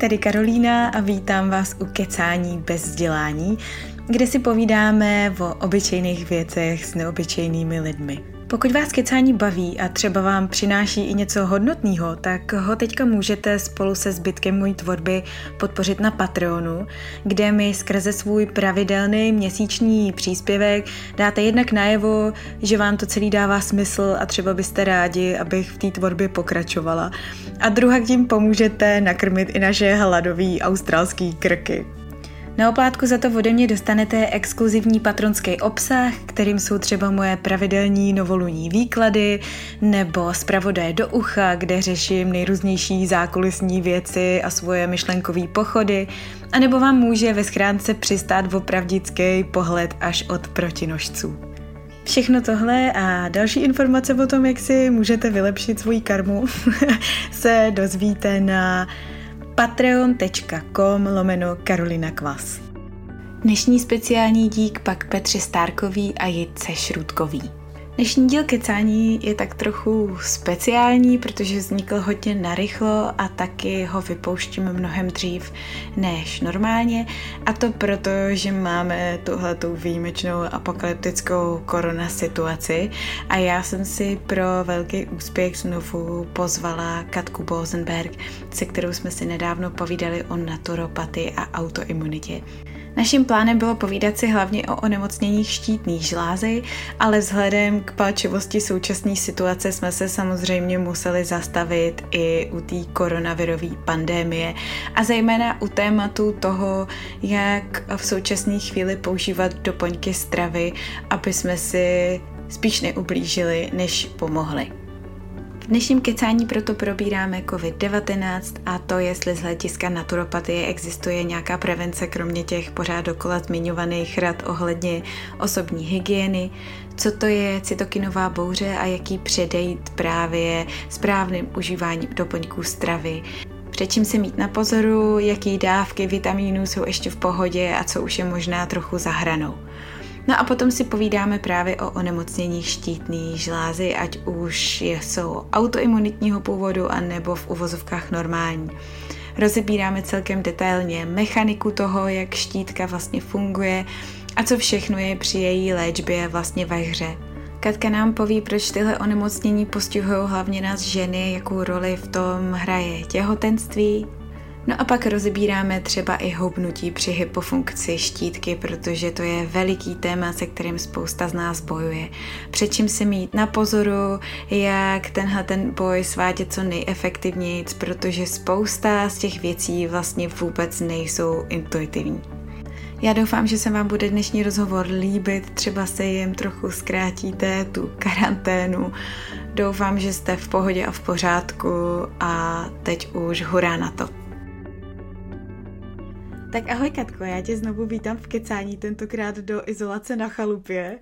Tady Karolína a vítám vás u Kecání bez vzdělání, kde si povídáme o obyčejných věcech s neobyčejnými lidmi. Pokud vás kecání baví a třeba vám přináší i něco hodnotného, tak ho teďka můžete spolu se zbytkem mojí tvorby podpořit na Patreonu, kde mi skrze svůj pravidelný měsíční příspěvek dáte jednak najevo, že vám to celý dává smysl a třeba byste rádi, abych v té tvorbě pokračovala. A druhá tím pomůžete nakrmit i naše hladový australský krky. Na oplátku za to ode mě dostanete exkluzivní patronský obsah, kterým jsou třeba moje pravidelní novoluní výklady nebo zpravodaje do ucha, kde řeším nejrůznější zákulisní věci a svoje myšlenkové pochody, anebo vám může ve schránce přistát opravdický pohled až od protinožců. Všechno tohle a další informace o tom, jak si můžete vylepšit svoji karmu, se dozvíte na patreon.com lomeno Karolina Kvas. Dnešní speciální dík pak Petře Stárkový a Jitce Šrůdkový. Dnešní díl kecání je tak trochu speciální, protože vznikl hodně narychlo a taky ho vypouštím mnohem dřív než normálně. A to proto, že máme tuhletou výjimečnou apokalyptickou korona situaci a já jsem si pro velký úspěch znovu pozvala Katku Bosenberg, se kterou jsme si nedávno povídali o naturopatii a autoimunitě. Naším plánem bylo povídat si hlavně o onemocněních štítných žlázy, ale vzhledem k palčivosti současné situace jsme se samozřejmě museli zastavit i u té koronavirové pandémie a zejména u tématu toho, jak v současné chvíli používat doplňky stravy, aby jsme si spíš neublížili, než pomohli. V dnešním kecání proto probíráme COVID-19 a to, jestli z hlediska naturopatie existuje nějaká prevence, kromě těch pořád dokola zmiňovaných rad ohledně osobní hygieny, co to je cytokinová bouře a jaký předejít právě správným užíváním doplňků stravy, před čím se mít na pozoru, jaký dávky vitamínů jsou ještě v pohodě a co už je možná trochu za hranou. No a potom si povídáme právě o onemocnění štítné žlázy, ať už jsou autoimunitního původu, anebo v uvozovkách normální. Rozebíráme celkem detailně mechaniku toho, jak štítka vlastně funguje a co všechno je při její léčbě vlastně ve hře. Katka nám poví, proč tyhle onemocnění postihují hlavně nás ženy, jakou roli v tom hraje těhotenství, No a pak rozebíráme třeba i houbnutí při hypofunkci štítky, protože to je veliký téma, se kterým spousta z nás bojuje. Před čím se mít na pozoru, jak tenhle ten boj svádět co nejefektivněji, protože spousta z těch věcí vlastně vůbec nejsou intuitivní. Já doufám, že se vám bude dnešní rozhovor líbit, třeba se jim trochu zkrátíte tu karanténu. Doufám, že jste v pohodě a v pořádku a teď už hurá na to. Tak ahoj Katko, já tě znovu vítám v kecání, tentokrát do izolace na chalupě.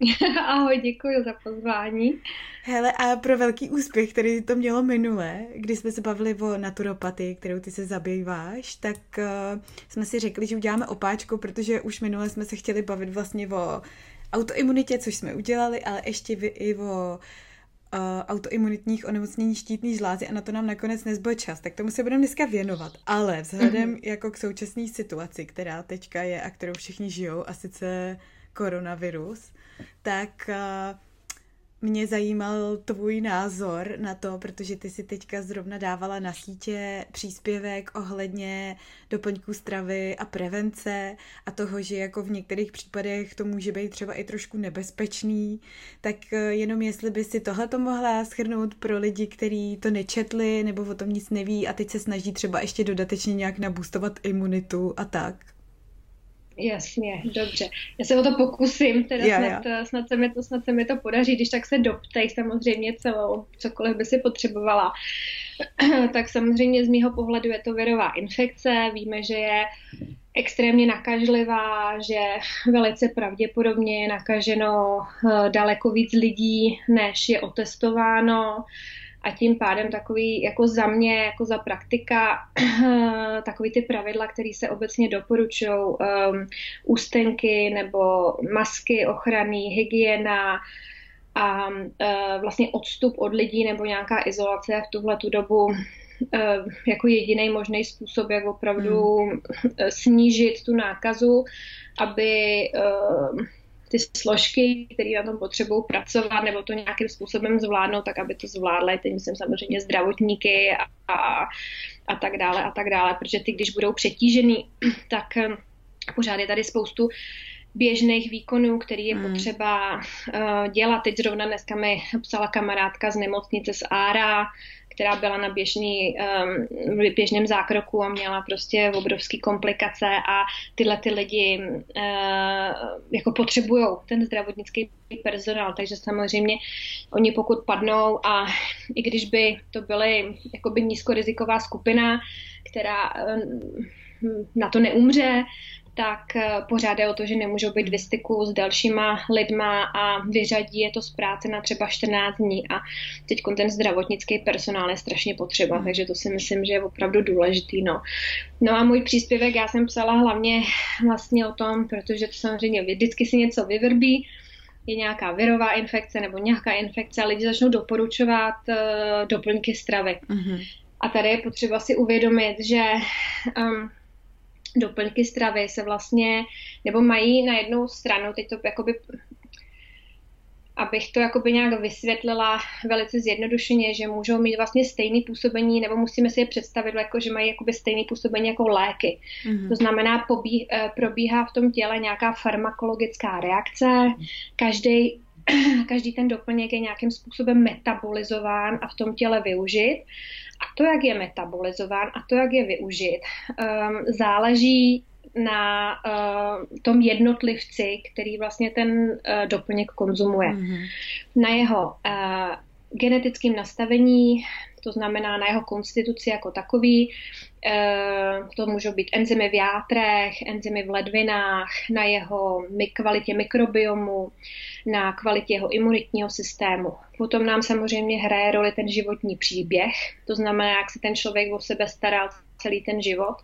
Ahoj, děkuji za pozvání. Hele, a pro velký úspěch, který to mělo minule, když jsme se bavili o naturopatii, kterou ty se zabýváš, tak uh, jsme si řekli, že uděláme opáčku, protože už minule jsme se chtěli bavit vlastně o autoimunitě, což jsme udělali, ale ještě i o uh, autoimunitních onemocnění štítné žlázy a na to nám nakonec nezbyl čas, tak tomu se budeme dneska věnovat. Ale vzhledem mm-hmm. jako k současné situaci, která teďka je a kterou všichni žijou, a sice koronavirus, tak uh, mě zajímal tvůj názor na to, protože ty si teďka zrovna dávala na sítě příspěvek ohledně doplňků stravy a prevence a toho, že jako v některých případech to může být třeba i trošku nebezpečný, tak eh, jenom jestli by si tohle to mohla schrnout pro lidi, kteří to nečetli nebo o tom nic neví a teď se snaží třeba ještě dodatečně nějak nabůstovat imunitu a tak. Jasně, dobře. Já se o to pokusím, teda já, snad, já. snad, se mi to, snad se mi to podaří, když tak se doptej samozřejmě celou, cokoliv by si potřebovala. tak samozřejmě z mýho pohledu je to virová infekce, víme, že je extrémně nakažlivá, že velice pravděpodobně je nakaženo eh, daleko víc lidí, než je otestováno a tím pádem takový jako za mě, jako za praktika, takový ty pravidla, které se obecně doporučují, um, ústenky nebo masky ochrany, hygiena a uh, vlastně odstup od lidí nebo nějaká izolace v tuhle tu dobu jako jediný možný způsob, jak opravdu hmm. snížit tu nákazu, aby ty složky, které na tom potřebují pracovat nebo to nějakým způsobem zvládnout, tak aby to zvládly, teď myslím samozřejmě zdravotníky a, a, a tak dále a tak dále, protože ty, když budou přetížený, tak pořád je tady spoustu běžných výkonů, který je hmm. potřeba uh, dělat. Teď zrovna dneska mi psala kamarádka z nemocnice z Ára, která byla na běžný, um, běžném zákroku a měla prostě obrovské komplikace a tyhle ty lidi uh, jako potřebují ten zdravotnický personál, takže samozřejmě oni pokud padnou a i když by to byly jakoby nízkoriziková skupina, která um, na to neumře, tak eh, pořád je o to, že nemůžou být ve styku s dalšíma lidma a vyřadí je to z práce na třeba 14 dní a teď ten zdravotnický personál je strašně potřeba, mm. takže to si myslím, že je opravdu důležitý. No. no a můj příspěvek já jsem psala hlavně vlastně o tom, protože to samozřejmě vždycky si něco vyvrbí, je nějaká virová infekce nebo nějaká infekce a lidi začnou doporučovat uh, doplňky stravy. Mm-hmm. A tady je potřeba si uvědomit, že um, doplňky stravy se vlastně, nebo mají na jednu stranu, teď to jakoby abych to jakoby nějak vysvětlila velice zjednodušeně, že můžou mít vlastně stejné působení, nebo musíme si je představit, jako, že mají jakoby stejné působení jako léky. Mm-hmm. To znamená, pobí, eh, probíhá v tom těle nějaká farmakologická reakce, každý každý ten doplněk je nějakým způsobem metabolizován a v tom těle využit. A to, jak je metabolizován a to, jak je využit, um, záleží na uh, tom jednotlivci, který vlastně ten uh, doplněk konzumuje. Mm-hmm. Na jeho uh, genetickém nastavení, to znamená na jeho konstituci jako takový. Eh, to můžou být enzymy v játrech, enzymy v ledvinách, na jeho kvalitě mikrobiomu, na kvalitě jeho imunitního systému. Potom nám samozřejmě hraje roli ten životní příběh, to znamená, jak se ten člověk o sebe staral celý ten život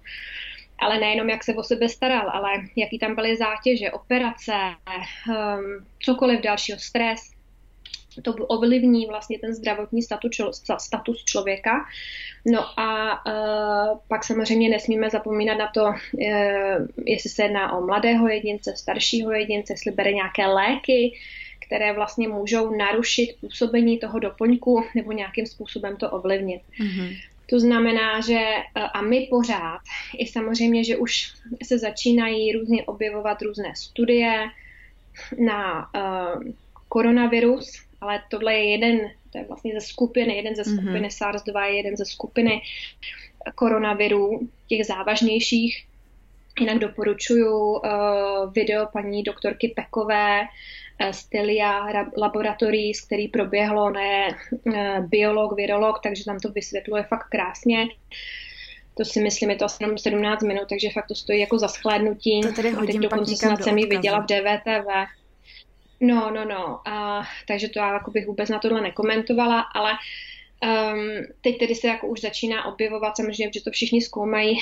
ale nejenom jak se o sebe staral, ale jaký tam byly zátěže, operace, um, cokoliv dalšího, stres, to ovlivní vlastně ten zdravotní status, status člověka. No a uh, pak samozřejmě nesmíme zapomínat na to, uh, jestli se jedná o mladého jedince, staršího jedince, jestli bere nějaké léky, které vlastně můžou narušit působení toho doplňku nebo nějakým způsobem to ovlivnit. Mm-hmm. To znamená, že e, a my pořád, i samozřejmě, že už se začínají různě objevovat různé studie na uh, koronavirus, ale tohle je jeden, to je vlastně ze skupiny, jeden ze mhm. skupiny mm-hmm. SARS-2 je jeden ze skupiny koronavirů, těch závažnějších. Jinak doporučuji uh, video paní doktorky Pekové uh, z Telia Laboratories, který proběhlo, ne uh, biolog, virolog, takže tam to vysvětluje fakt krásně. To si myslím, je to asi 17 minut, takže fakt to stojí jako za schlédnutí. To tedy hodím A teď dokonce snad jsem ji viděla v DVTV. No, no, no. A, takže to já jako bych vůbec na tohle nekomentovala, ale um, teď tedy se jako už začíná objevovat, samozřejmě, že to všichni zkoumají,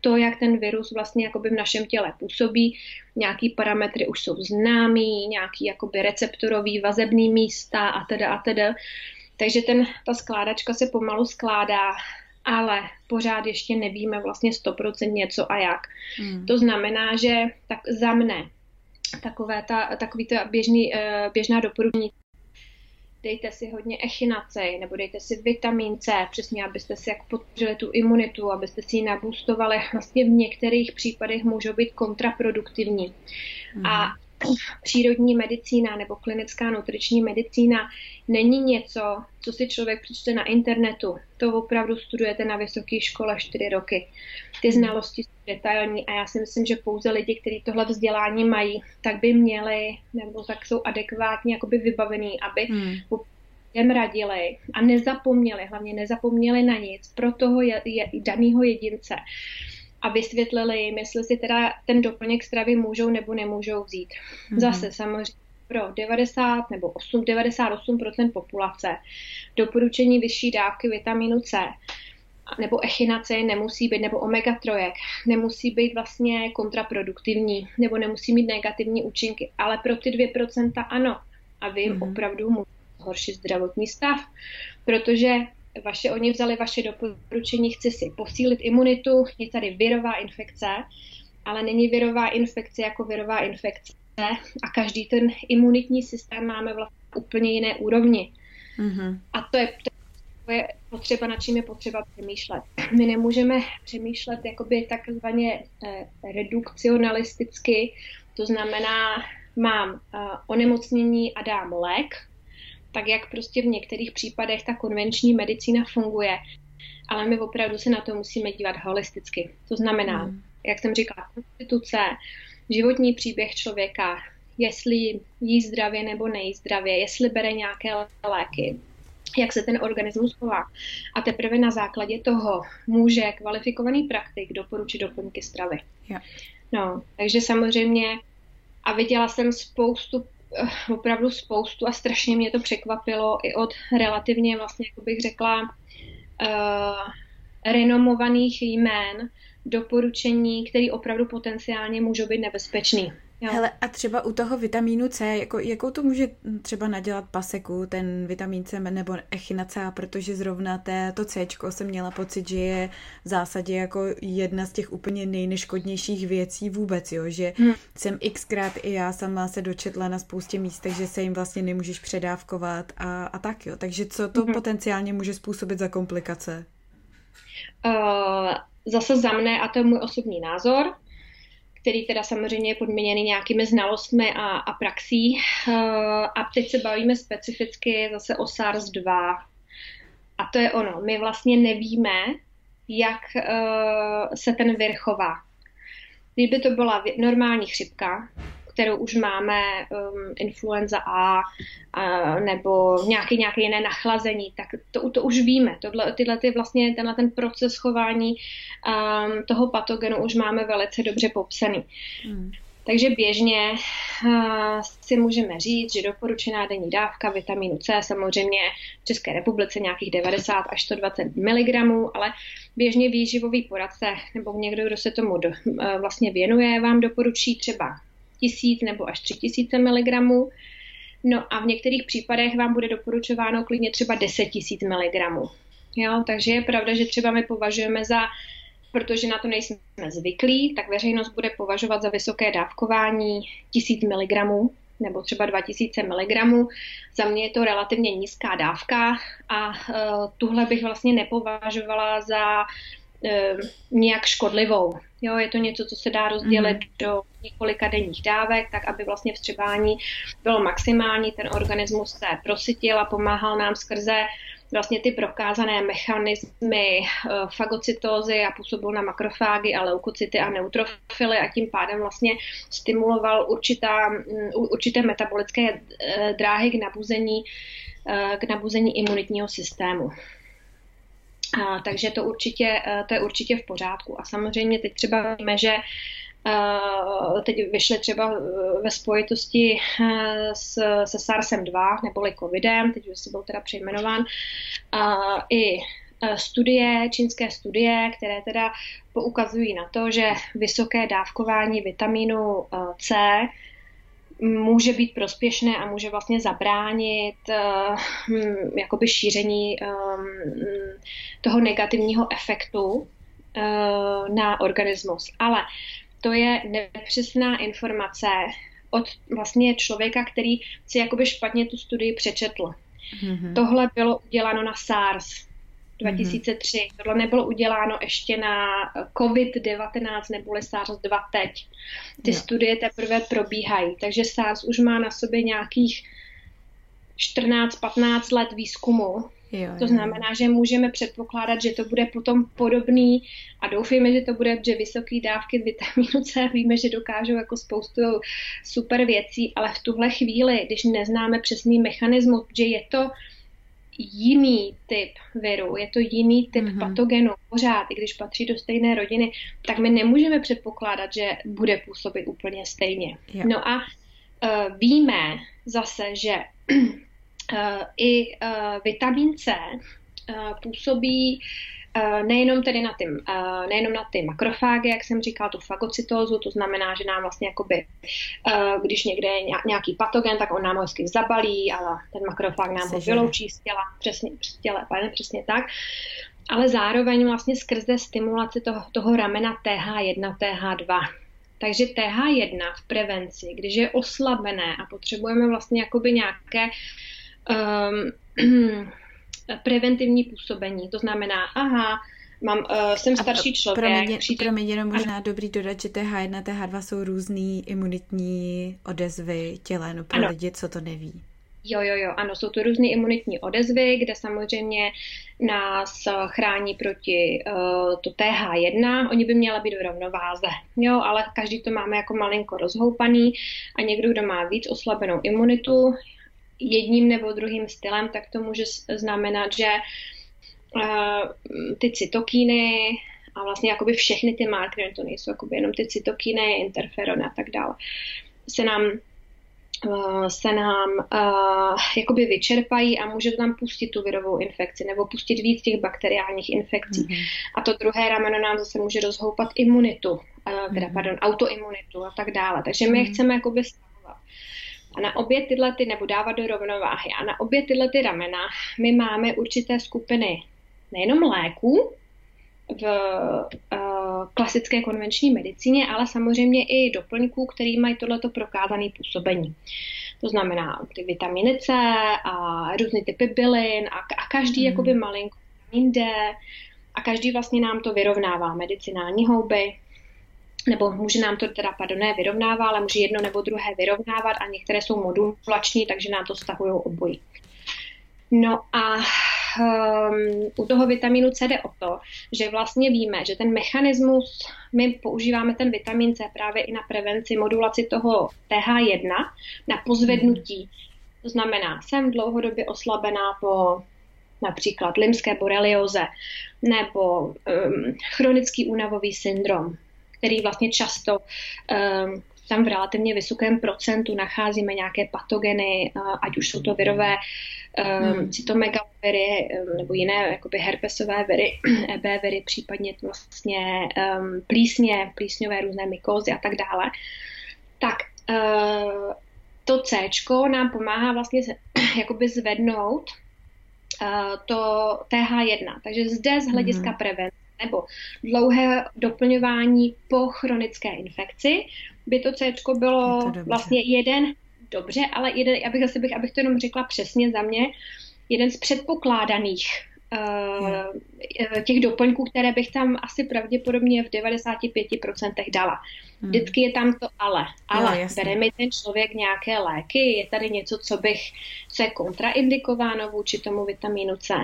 to, jak ten virus vlastně jakoby v našem těle působí. Nějaký parametry už jsou známý, nějaký jakoby receptorový vazebný místa a teda a teda. Takže ten, ta skládačka se pomalu skládá, ale pořád ještě nevíme vlastně stoprocentně co a jak. Hmm. To znamená, že tak za mne takové ta, takový ta běžný, eh, běžná doporučení. Dejte si hodně echinacej, nebo dejte si vitamin C, přesně abyste si jak podpořili tu imunitu, abyste si ji nabůstovali. Vlastně v některých případech můžou být kontraproduktivní. Mm. A přírodní medicína nebo klinická nutriční medicína není něco, co si člověk přečte na internetu. To opravdu studujete na vysoké škole 4 roky. Ty znalosti jsou detailní a já si myslím, že pouze lidi, kteří tohle vzdělání mají, tak by měli nebo tak jsou adekvátně jakoby vybavení, aby hmm těm radili a nezapomněli, hlavně nezapomněli na nic pro toho je, je, daného jedince a vysvětlili jim, jestli si teda ten doplněk stravy můžou nebo nemůžou vzít. Mm-hmm. Zase samozřejmě pro 90 nebo 8, 98% populace doporučení vyšší dávky vitamínu C nebo echinace nemusí být, nebo omega trojek nemusí být vlastně kontraproduktivní, nebo nemusí mít negativní účinky, ale pro ty 2% ano. A vy jim mm-hmm. opravdu můžete zhoršit zdravotní stav, protože vaše, oni vzali vaše doporučení, chci si posílit imunitu, je tady virová infekce, ale není virová infekce jako virová infekce a každý ten imunitní systém máme vlastně úplně jiné úrovni. Mm-hmm. A to je, to je potřeba, nad čím je potřeba přemýšlet. My nemůžeme přemýšlet jakoby takzvaně eh, redukcionalisticky, to znamená, mám eh, onemocnění a dám lék, tak jak prostě v některých případech ta konvenční medicína funguje. Ale my opravdu se na to musíme dívat holisticky. To znamená, mm. jak jsem říkala, konstituce, životní příběh člověka, jestli jí zdravě nebo nejí zdravě, jestli bere nějaké léky, jak se ten organismus chová. A teprve na základě toho může kvalifikovaný praktik doporučit doplňky stravy. Yeah. No, takže samozřejmě a viděla jsem spoustu opravdu spoustu a strašně mě to překvapilo i od relativně vlastně, jak bych řekla, uh, renomovaných jmén doporučení, které opravdu potenciálně můžou být nebezpečný. Jo. Hele, a třeba u toho vitamínu C, jako, jakou to může třeba nadělat paseku, ten vitamin C nebo echinacea, protože zrovna té, to C jsem měla pocit, že je v zásadě jako jedna z těch úplně nejneškodnějších věcí vůbec, jo, že hmm. jsem xkrát i já sama se dočetla na spoustě místech, že se jim vlastně nemůžeš předávkovat a, a tak jo, takže co to hmm. potenciálně může způsobit za komplikace? Uh, zase za mne, a to je můj osobní názor, který teda samozřejmě je podmíněný nějakými znalostmi a, a praxí. Uh, a teď se bavíme specificky zase o SARS-2. A to je ono. My vlastně nevíme, jak uh, se ten vir chová. Kdyby to byla normální chřipka, kterou už máme, um, influenza A, a nebo nějaké, nějaké jiné nachlazení, tak to, to už víme. Tohle, tyhle ty vlastně, tenhle ten proces chování um, toho patogenu už máme velice dobře popsaný. Hmm. Takže běžně uh, si můžeme říct, že doporučená denní dávka vitamínu C samozřejmě v České republice nějakých 90 až 120 mg, ale běžně výživový poradce nebo někdo, kdo se tomu do, uh, vlastně věnuje, vám doporučí třeba tisíc nebo až tři tisíce miligramů. No a v některých případech vám bude doporučováno klidně třeba 10 tisíc miligramů. Jo, takže je pravda, že třeba my považujeme za, protože na to nejsme zvyklí, tak veřejnost bude považovat za vysoké dávkování 1000 mg nebo třeba 2000 mg. Za mě je to relativně nízká dávka a uh, tuhle bych vlastně nepovažovala za e, nějak škodlivou. Jo, je to něco, co se dá rozdělit mm. do několika denních dávek, tak aby vlastně vstřebání bylo maximální, ten organismus se prosytil a pomáhal nám skrze vlastně ty prokázané mechanismy uh, fagocytózy a působil na makrofágy a leukocyty a neutrofily a tím pádem vlastně stimuloval určitá, um, určité metabolické uh, dráhy k nabuzení, uh, k nabuzení imunitního systému. A, takže to, určitě, e, to je určitě v pořádku. A samozřejmě teď třeba víme, že Uh, teď vyšly třeba e, ve spojitosti s, se SARSem 2, neboli covidem, teď už si byl teda přejmenován, uh, i studie, čínské studie, které teda poukazují na to, že vysoké dávkování vitamínu C může být prospěšné a může vlastně zabránit uh, jakoby šíření um, toho negativního efektu uh, na organismus. Ale to je nepřesná informace od vlastně člověka, který si jakoby špatně tu studii přečetl. Mm-hmm. Tohle bylo uděláno na SARS, 2003. Mm-hmm. Tohle nebylo uděláno ještě na COVID-19 neboli SARS-2 teď. Ty no. studie teprve probíhají, takže SARS už má na sobě nějakých 14-15 let výzkumu. Jo, to znamená, že můžeme předpokládat, že to bude potom podobný a doufejme, že to bude, že vysoké dávky vitamínu C víme, že dokážou jako spoustu super věcí, ale v tuhle chvíli, když neznáme přesný mechanismus, že je to jiný typ viru, je to jiný typ mm-hmm. patogenu pořád, i když patří do stejné rodiny, tak my nemůžeme předpokládat, že bude působit úplně stejně. Yeah. No a uh, víme zase, že uh, i uh, vitamin C uh, působí Eh, nejenom tedy na ty, eh, nejenom na ty makrofágy, jak jsem říkal, tu fagocytózu, to znamená, že nám vlastně jakoby, eh, když někde je nějaký patogen, tak on nám ho hezky zabalí a ten makrofág nám ho vyloučí z těla, přesně, z těla, přesně tak. Ale zároveň vlastně skrze stimulaci toho, toho ramena TH1, TH2. Takže TH1 v prevenci, když je oslabené a potřebujeme vlastně jakoby nějaké um, preventivní působení. To znamená, aha, mám, uh, jsem starší člověk. Promiň, přijde... promiň, jenom možná ano. dobrý dodat, že TH1, TH2 jsou různý imunitní odezvy těla, no pro ano. lidi, co to neví. Jo, jo, jo, ano, jsou to různé imunitní odezvy, kde samozřejmě nás chrání proti uh, to TH1, oni by měly být v rovnováze, jo, ale každý to máme jako malinko rozhoupaný a někdo, kdo má víc oslabenou imunitu, jedním nebo druhým stylem, tak to může znamenat, že uh, ty cytokíny a vlastně jakoby všechny ty markery, to nejsou jakoby jenom ty cytokíny, interferony a tak dále, se nám uh, se nám uh, jakoby vyčerpají a může to tam pustit tu virovou infekci nebo pustit víc těch bakteriálních infekcí. Mm-hmm. A to druhé rameno nám zase může rozhoupat imunitu, uh, teda, mm-hmm. pardon, autoimunitu a tak dále. Takže my mm-hmm. chceme jakoby a na obě tyhle ty, nebo dávat do rovnováhy, a na obě tyhle ty ramena my máme určité skupiny nejenom léků v uh, klasické konvenční medicíně, ale samozřejmě i doplňků, který mají tohleto prokázané působení. To znamená ty vitaminy C a různé typy bylin a, a každý mm. jakoby malinko D a každý vlastně nám to vyrovnává. Medicinální houby, nebo může nám to teda, pardon, ne vyrovnává, ale může jedno nebo druhé vyrovnávat a některé jsou modulační, takže nám to stahují obojí. No a um, u toho vitamínu C jde o to, že vlastně víme, že ten mechanismus, my používáme ten vitamin C právě i na prevenci modulaci toho TH1 na pozvednutí. To znamená, jsem dlouhodobě oslabená po například limské borelioze nebo um, chronický únavový syndrom, který vlastně často um, tam v relativně vysokém procentu nacházíme nějaké patogeny, ať už jsou to virové um, hmm. cytomegaloviry um, nebo jiné jakoby herpesové viry, EB viry, případně vlastně um, plísně, plísňové různé mykózy a tak dále, tak uh, to C nám pomáhá vlastně jakoby zvednout uh, to TH1. Takže zde z hlediska hmm. prevence nebo dlouhé doplňování po chronické infekci, by to C bylo to vlastně jeden, dobře, ale jeden, abych zase bych, abych to jenom řekla přesně za mě, jeden z předpokládaných uh, těch doplňků, které bych tam asi pravděpodobně v 95% dala. Hmm. Vždycky je tam to ale. Ale jo, bere mi ten člověk nějaké léky, je tady něco, co bych, co je kontraindikováno vůči tomu vitamínu C.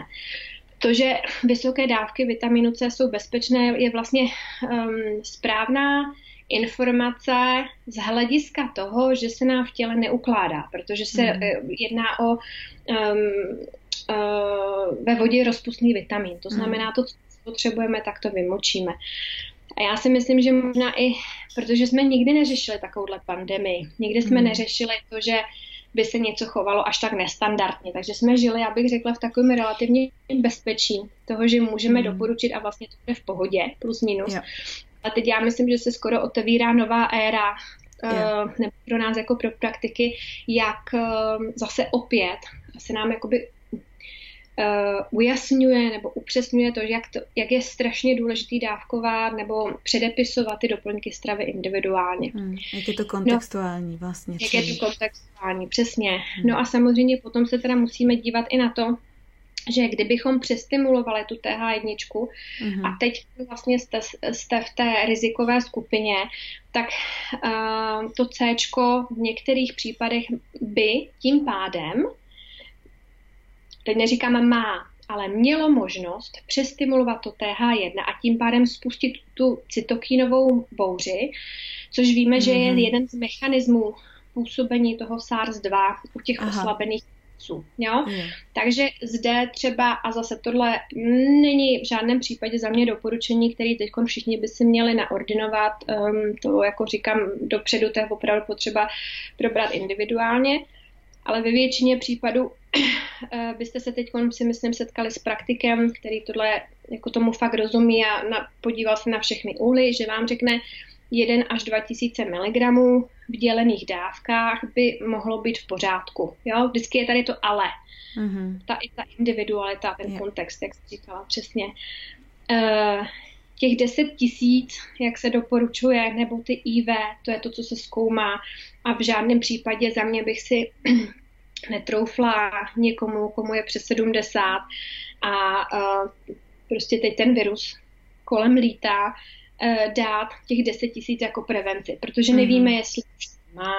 To, že vysoké dávky vitaminu C jsou bezpečné, je vlastně um, správná informace z hlediska toho, že se nám v těle neukládá, protože se mm. jedná o um, uh, ve vodě rozpustný vitamin. To znamená, to, co potřebujeme, tak to vymočíme. A já si myslím, že možná i, protože jsme nikdy neřešili takovouhle pandemii, nikdy jsme mm. neřešili to, že by se něco chovalo až tak nestandardně. Takže jsme žili, já bych řekla, v takovém relativně bezpečí toho, že můžeme mm. doporučit a vlastně to bude v pohodě, plus minus. Jo. A teď já myslím, že se skoro otevírá nová éra, yeah. uh, nebo pro nás jako pro praktiky, jak uh, zase opět se nám jakoby uh, ujasňuje nebo upřesňuje to, jak, to, jak je strašně důležitý dávkovat nebo předepisovat ty doplňky stravy individuálně. Hmm, jak je to kontextuální no, vlastně. Jak je to kontextuální, přesně. Hmm. No a samozřejmě potom se teda musíme dívat i na to, že kdybychom přestimulovali tu TH1 mm-hmm. a teď vlastně jste, jste v té rizikové skupině, tak uh, to C v některých případech by tím pádem teď neříkáme má, ale mělo možnost přestimulovat to TH1 a tím pádem spustit tu cytokínovou bouři, což víme, mm-hmm. že je mhm. jeden z mechanismů působení toho SARS-2 u těch Aha. oslabených Jo? Mm. Takže zde třeba, a zase tohle není v žádném případě za mě doporučení, který teď všichni by si měli naordinovat, um, to jako říkám dopředu, to je opravdu potřeba probrat individuálně, ale ve většině případů eh, byste se teď si myslím setkali s praktikem, který tohle jako tomu fakt rozumí a na, podíval se na všechny úly, že vám řekne 1 až 2000 mg v dělených dávkách by mohlo být v pořádku. Jo? Vždycky je tady to ale. Mm-hmm. Ta, i ta individualita, ten yeah. kontext, jak jsi říkala přesně. Uh, těch 10 tisíc, jak se doporučuje, nebo ty IV, to je to, co se zkoumá. A v žádném případě za mě bych si netroufla někomu, komu je přes 70 a uh, prostě teď ten virus kolem lítá, uh, dát těch 10 tisíc jako prevenci, protože nevíme, mm-hmm. jestli má,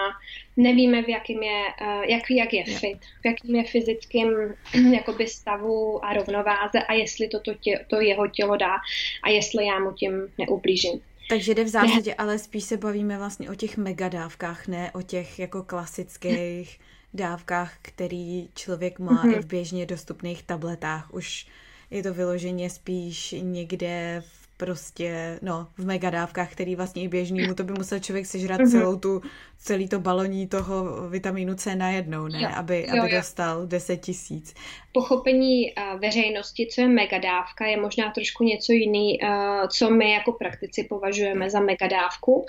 nevíme, v jakým je, uh, jak, jak je fit, v jakým je fyzickým jakoby stavu a rovnováze a jestli to, to, tě, to jeho tělo dá a jestli já mu tím neublížím. Takže jde v zásadě, ne. ale spíš se bavíme vlastně o těch megadávkách, ne o těch jako klasických dávkách, který člověk má mm-hmm. i v běžně dostupných tabletách. Už je to vyloženě spíš někde v prostě, no, v megadávkách, který vlastně i běžný, mu to by musel člověk sežrat mm-hmm. celou tu, celý to baloní toho vitamínu C najednou, ne? Jo. Aby, jo, aby jo. dostal 10 tisíc. Pochopení uh, veřejnosti, co je megadávka, je možná trošku něco jiný, uh, co my jako praktici považujeme za megadávku.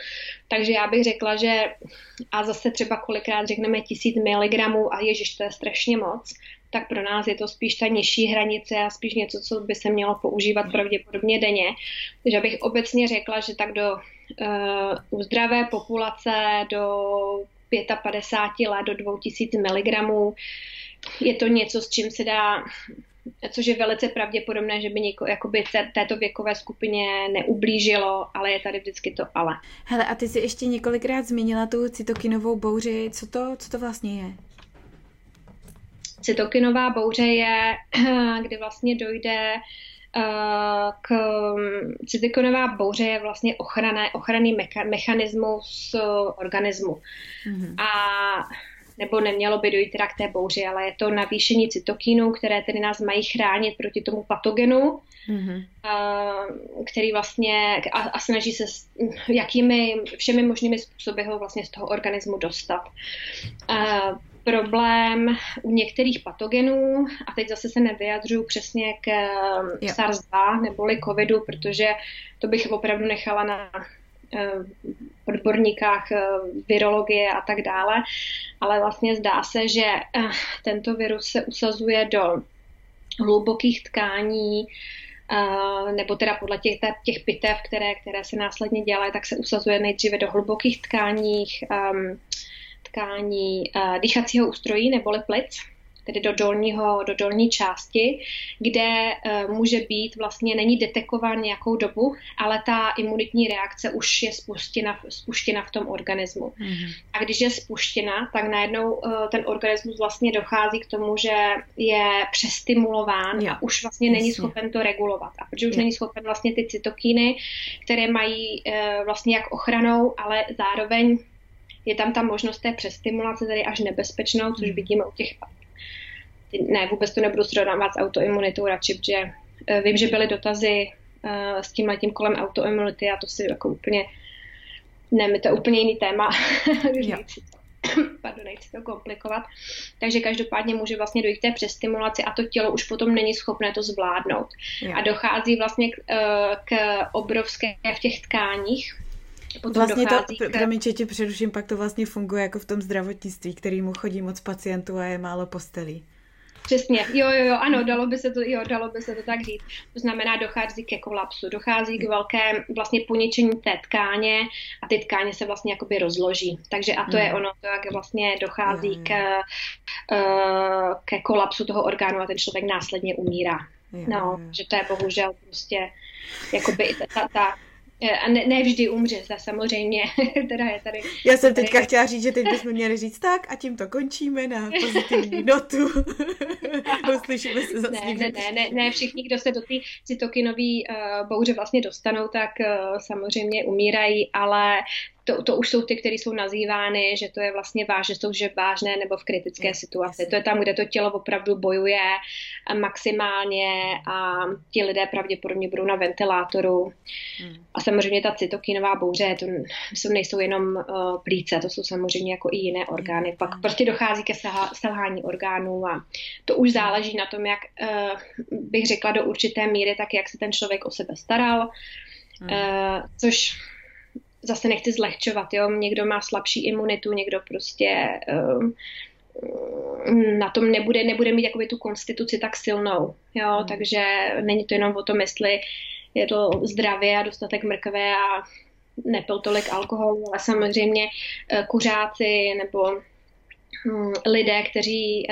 Takže já bych řekla, že a zase třeba kolikrát řekneme tisíc miligramů a ježiš, to je strašně moc, tak pro nás je to spíš ta nižší hranice a spíš něco, co by se mělo používat pravděpodobně denně. Takže bych obecně řekla, že tak do uh, zdravé populace do 55 let, do 2000 mg je to něco, s čím se dá což je velice pravděpodobné, že by něko, jakoby této věkové skupině neublížilo, ale je tady vždycky to ale. Hele, a ty jsi ještě několikrát zmínila tu cytokinovou bouři. Co to, co to vlastně je? Cytokinová bouře je, kdy vlastně dojde eh, k cytokinová bouře je vlastně ochranné, ochranný mechanismus organismu. Mm-hmm. A nebo nemělo by dojít teda k té bouři, ale je to navýšení cytokínů, které tedy nás mají chránit proti tomu patogenu, mm-hmm. který vlastně a, a snaží se jakými všemi možnými způsoby ho vlastně z toho organismu dostat. A problém u některých patogenů, a teď zase se nevyjadřuju přesně k jo. SARS-2 neboli covidu, protože to bych opravdu nechala na eh, odborníkách eh, virologie a tak dále, ale vlastně zdá se, že eh, tento virus se usazuje do hlubokých tkání, nebo teda podle těch, těch pitev, které, které se následně dělají, tak se usazuje nejdříve do hlubokých tkáních, um, tkání uh, dýchacího ústrojí neboli plic, tedy do, dolního, do dolní části, kde uh, může být vlastně, není detekován nějakou dobu, ale ta imunitní reakce už je spuštěna, spuštěna v tom organismu. Mm-hmm. A když je spuštěna, tak najednou uh, ten organismus vlastně dochází k tomu, že je přestimulován jo. a už vlastně není Jasně. schopen to regulovat. A protože už jo. není schopen vlastně ty cytokíny, které mají vlastně jak ochranou, ale zároveň je tam ta možnost té přestimulace tady až nebezpečnou, což vidíme u těch ne, vůbec to nebudu srovnávat s autoimunitou radši, protože uh, vím, že byly dotazy uh, s tím letím kolem autoimunity a to si jako úplně, ne, mi to je úplně jiný téma, nechci, pardon, nechci to komplikovat. Takže každopádně může vlastně dojít k té přestimulaci a to tělo už potom není schopné to zvládnout. Jo. A dochází vlastně k, uh, k obrovské v těch tkáních, Potom vlastně to, k... promiň, tě přeruším, pak to vlastně funguje jako v tom zdravotnictví, kterýmu chodí moc pacientů a je málo postelí. Přesně, jo, jo, jo, ano, dalo by se to, jo, dalo by se to tak říct. To znamená, dochází ke kolapsu, dochází k velké vlastně poničení té tkáně a ty tkáně se vlastně jakoby rozloží. Takže a to mm. je ono, to jak vlastně dochází mm. k, uh, ke kolapsu toho orgánu a ten člověk následně umírá. Jo, no, jo. že to je bohužel prostě jakoby ta, ta a ne, ne vždy umře, samozřejmě, teda je tady. Já jsem teďka tady... chtěla říct, že teď bychom měli říct tak a tím to končíme na pozitivní notu. Uslyšíme se zase ne, ne, ne, ne, ne, všichni, kdo se do té cytokinové uh, bouře vlastně dostanou, tak uh, samozřejmě umírají, ale to, to už jsou ty, které jsou nazývány, že to je vlastně váž, že jsou že vážné nebo v kritické situaci. To je tam, kde to tělo opravdu bojuje maximálně a ti lidé pravděpodobně budou na ventilátoru. Hmm. A samozřejmě ta cytokinová bouře, to jsou, nejsou jenom uh, plíce, to jsou samozřejmě jako i jiné orgány. Pak prostě dochází ke selhání orgánů a to už záleží na tom, jak uh, bych řekla do určité míry, tak jak se ten člověk o sebe staral, hmm. uh, což zase nechci zlehčovat, jo, někdo má slabší imunitu, někdo prostě uh, na tom nebude, nebude mít jakoby tu konstituci tak silnou, jo, hmm. takže není to jenom o tom, jestli je to zdravě a dostatek mrkve a nepil tolik alkoholu, ale samozřejmě kuřáci nebo hm, lidé, kteří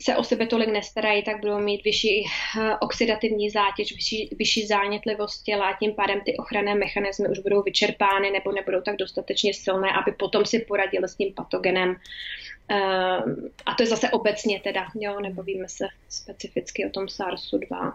se o sebe tolik nestarají, tak budou mít vyšší eh, oxidativní zátěž, vyšší, vyšší zánětlivost těla, tím pádem ty ochranné mechanismy už budou vyčerpány nebo nebudou tak dostatečně silné, aby potom si poradili s tím patogenem. Eh, a to je zase obecně teda, jo, nebavíme se specificky o tom SARSu-2.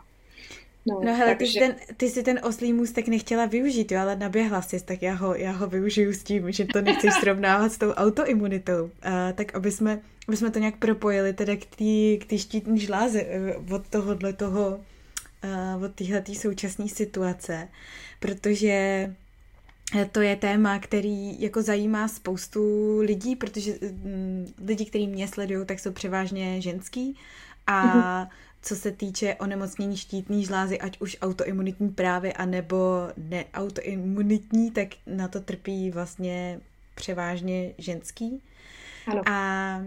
No, no hele, takže... ty, jsi ten, ty jsi ten oslý můstek nechtěla využít, jo, ale naběhla jsi, tak já ho, já ho využiju s tím, že to nechceš srovnávat s tou autoimunitou. Uh, tak aby jsme, aby jsme to nějak propojili teda k té k štítní žláze uh, od tohohle toho, uh, od téhleté současné situace, protože to je téma, který jako zajímá spoustu lidí, protože um, lidi, kteří mě sledují, tak jsou převážně ženský a mm-hmm co se týče onemocnění štítní žlázy, ať už autoimunitní právě, anebo neautoimunitní, tak na to trpí vlastně převážně ženský. Ano. A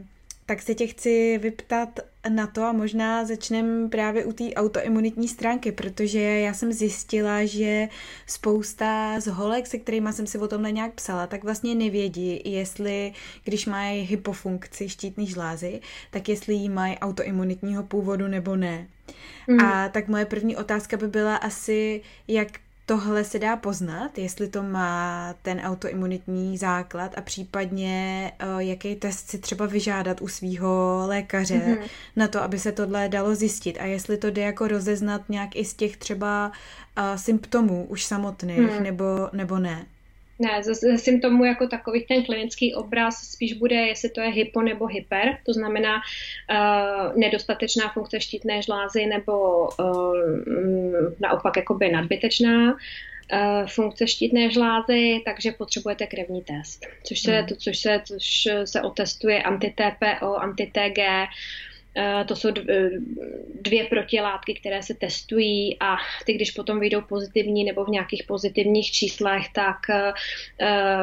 tak se tě chci vyptat na to a možná začneme právě u té autoimunitní stránky, protože já jsem zjistila, že spousta z holek, se kterými jsem si o tomhle nějak psala, tak vlastně nevědí, jestli, když mají hypofunkci štítní žlázy, tak jestli jí mají autoimunitního původu nebo ne. Mm. A tak moje první otázka by byla asi, jak tohle se dá poznat, jestli to má ten autoimunitní základ a případně uh, jaký test si třeba vyžádat u svého lékaře mm-hmm. na to, aby se tohle dalo zjistit a jestli to jde jako rozeznat nějak i z těch třeba uh, symptomů už samotných mm. nebo, nebo ne. Ne, ze, ze symptomů jako takových ten klinický obraz spíš bude, jestli to je hypo nebo hyper, to znamená uh, nedostatečná funkce štítné žlázy nebo uh, naopak jakoby nadbytečná uh, funkce štítné žlázy, takže potřebujete krevní test, což se, hmm. to, což se, což se otestuje anti-TPO, anti-TG, Eh, to jsou eh, dvě protilátky, které se testují a ty, když potom vyjdou pozitivní nebo v nějakých pozitivních číslech, tak eh,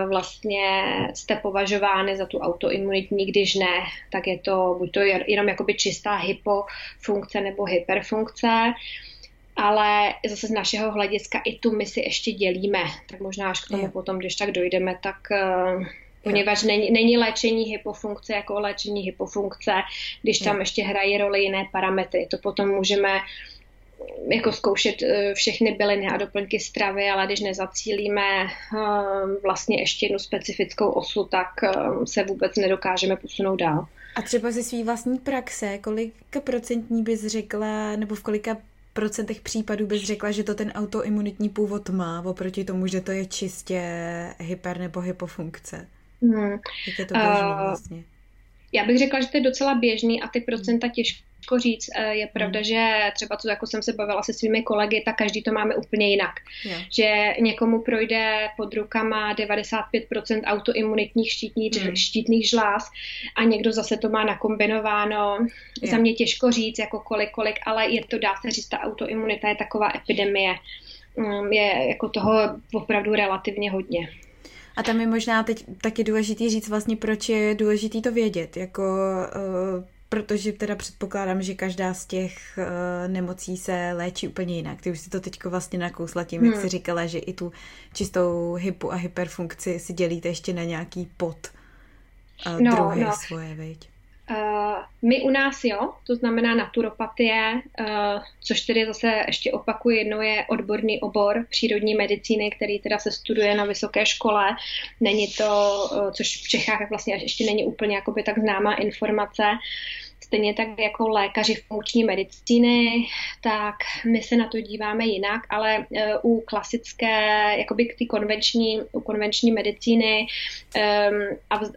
vlastně jste považovány za tu autoimunitní, když ne, tak je to buď to jenom jakoby čistá hypofunkce nebo hyperfunkce. Ale zase z našeho hlediska i tu my si ještě dělíme, tak možná až k tomu potom, když tak dojdeme, tak poněvadž není, není léčení hypofunkce jako léčení hypofunkce, když tam ještě hrají roli jiné parametry. To potom můžeme jako zkoušet eh, všechny byliny a doplňky stravy, ale když nezacílíme eh, vlastně ještě jednu specifickou osu, tak eh, se vůbec nedokážeme posunout dál. A třeba ze svý vlastní praxe, kolika procentní bys řekla, nebo v kolika procentech případů bys řekla, že to ten autoimunitní původ má, oproti tomu, že to je čistě hyper nebo hypofunkce? Hmm. Jak je to běžný uh, vlastně? Já bych řekla, že to je docela běžný a ty procenta těžko říct. Eh, je pravda, hmm. že třeba co jako jsem se bavila se svými kolegy, tak každý to máme úplně jinak. Yeah. Že někomu projde pod rukama 95% autoimunitních štítní, hmm. štítných žláz a někdo zase to má nakombinováno. Yeah. Za mě těžko říct, jako kolik, kolik, ale je to, dá se říct, ta autoimunita je taková epidemie. Mm, je jako toho opravdu relativně hodně. A tam je možná teď taky důležitý říct vlastně, proč je důležitý to vědět, jako uh, protože teda předpokládám, že každá z těch uh, nemocí se léčí úplně jinak. Ty už si to teďko vlastně nakousla tím, hmm. jak jsi říkala, že i tu čistou hypu a hyperfunkci si dělíte ještě na nějaký pod uh, no, druhy no. svoje, veď? Uh, my u nás jo, to znamená naturopatie, uh, což tedy zase ještě opakuju jednou je odborný obor přírodní medicíny, který teda se studuje na vysoké škole. Není to, uh, což v Čechách vlastně ještě není úplně jakoby tak známá informace. Stejně tak jako lékaři funkční medicíny, tak my se na to díváme jinak, ale e, u klasické, jakoby ty konvenční, u konvenční medicíny,